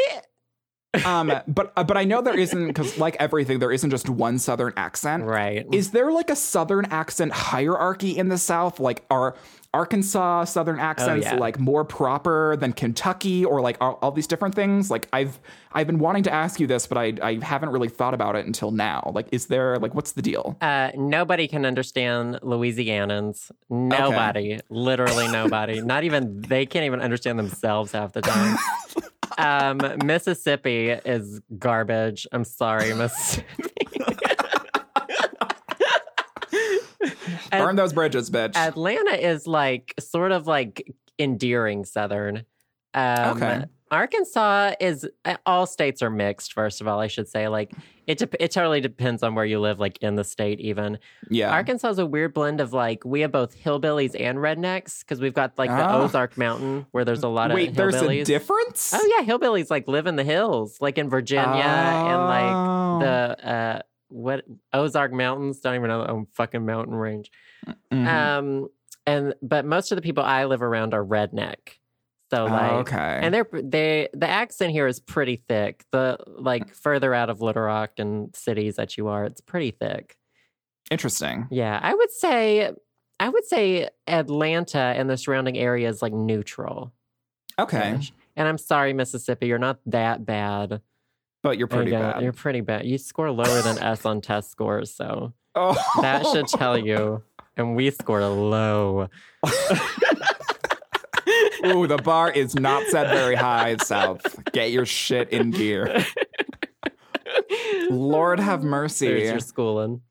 Um, [laughs] but uh, but I know there isn't because like everything, there isn't just one Southern accent. Right. Is there like a Southern accent hierarchy in the South? Like are Arkansas Southern accents Oh, yeah. like more proper than Kentucky or like all, all these different things? Like I've I've been wanting to ask you this, but I I haven't really thought about it until now. Like is there like what's the deal? Uh, nobody can understand Louisianans. Nobody, literally [laughs] nobody. Not even they can't even understand themselves half the time. [laughs] um, Mississippi is garbage. I'm sorry, Mississippi. [laughs] Burn those bridges, bitch. Atlanta is like sort of like endearing Southern. Um, Okay. Arkansas is uh, all states are mixed. First of all, I should say like it. Dep it totally depends on where you live, like in the state. Even yeah. Arkansas is a weird blend of like we have both hillbillies and rednecks because we've got like the Ah. Ozark Mountain where there's a lot of Wait, of there's a difference? Oh yeah, hillbillies like live in the hills, like in Virginia and like Oh. the uh what Ozark Mountains. Don't even know the own fucking mountain range. Mhm. Um, and but most of the people I live around are redneck. So Oh, like, okay. and they're they the accent here is pretty thick. The like further out of Little Rock and cities that you are, it's pretty thick. Interesting. Yeah, I would say I would say Atlanta and the surrounding area is like neutral. Okay. And I'm sorry, Mississippi, you're not that bad. But you're pretty you bad. You're pretty bad. You score lower than S on test scores, so oh. that should tell you. [laughs] And we scored low. Ooh, the bar is not set very high, South. Get your shit in gear. [laughs] Lord have mercy. There's your schooling.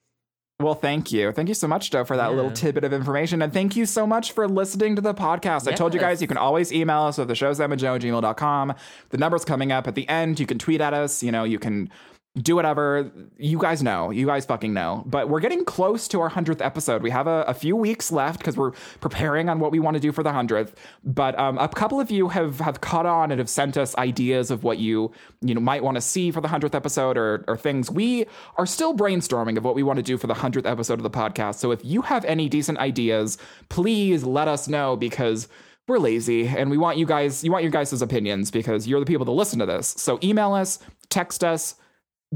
Well, thank you. Thank you so much, Joe, for that little tidbit of information. And thank you so much for listening to the podcast. I told you guys you can always email us at the show Sam and Joe at gmail.com. The number's coming up at the end. You can tweet at us. You know, you can do whatever. You guys know. You guys fucking know. But we're getting close to our 100th episode. We have a, a few weeks left because we're preparing on what we want to do for the 100th. But um, a couple of you have have caught on and have sent us ideas of what you you know might want to see for the 100th episode or, or things. We are still brainstorming of what we want to do for the 100th episode of the podcast. So if you have any decent ideas, please let us know because we're lazy and we want you guys you want your guys' opinions because you're the people that listen to this. So email us, text us,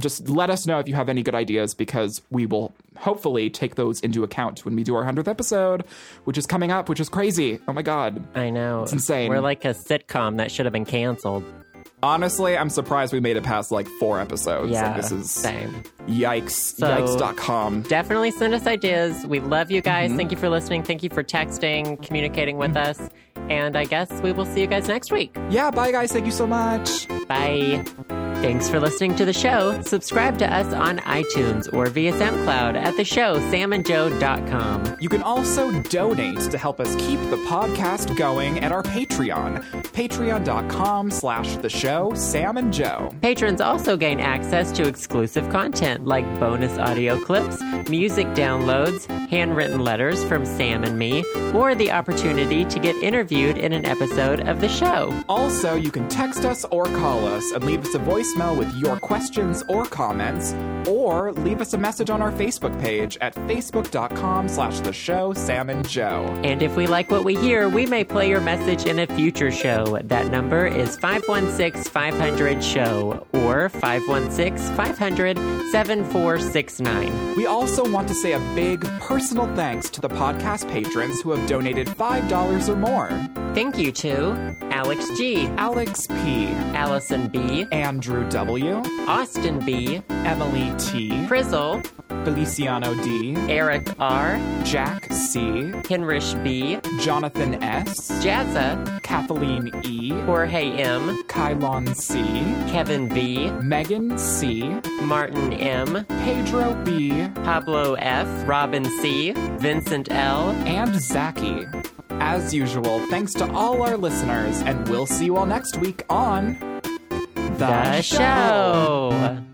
just let us know if you have any good ideas because we will hopefully take those into account when we do our 100th episode, which is coming up, which is crazy. Oh my God. I know. It's insane. We're like a sitcom that should have been canceled. Honestly, I'm surprised we made it past like four episodes. Yeah. Like, this is same. yikes. So- yikes.com. Definitely send us ideas. We love you Mm-hmm. guys. Thank you for listening. Thank you for texting, communicating with us. And I guess we will see you guys next week. Yeah, bye guys. Thank you so much. Bye. Thanks for listening to the show. Subscribe to us on iTunes or via SoundCloud at the show samandjoe.com. You can also donate to help us keep the podcast going at our Patreon. Patreon.com slash the show Sam and Joe. Patrons also gain access to exclusive content like bonus audio clips, music downloads, handwritten letters from Sam and me, or the opportunity to get interviewed in an episode of the show. Also, you can text us or call us and leave us a voicemail with your questions or comments, or leave us a message on our Facebook page at facebook.com slash the show Sam and Joe. And if we like what we hear, we may play your message in a future show. That number is 516 500 SHOW or 516 500 7469. We also want to say a big personal thanks to the podcast patrons who have donated $5 or more. Thank you to Alex G., Alex P., Allison B., Andrew W., Austin B., Emily T., Frizzle, Feliciano D., Eric R., Jack C., Henrich B., Jonathan S., Jazza, Kathleen E., Jorge M., Kylon C., Kevin V., Megan C., Martin M., Pedro B., Pablo F., Robin C., Vincent L., and Zachy. As usual, thanks to all our listeners, and we'll see you all next week on The Show.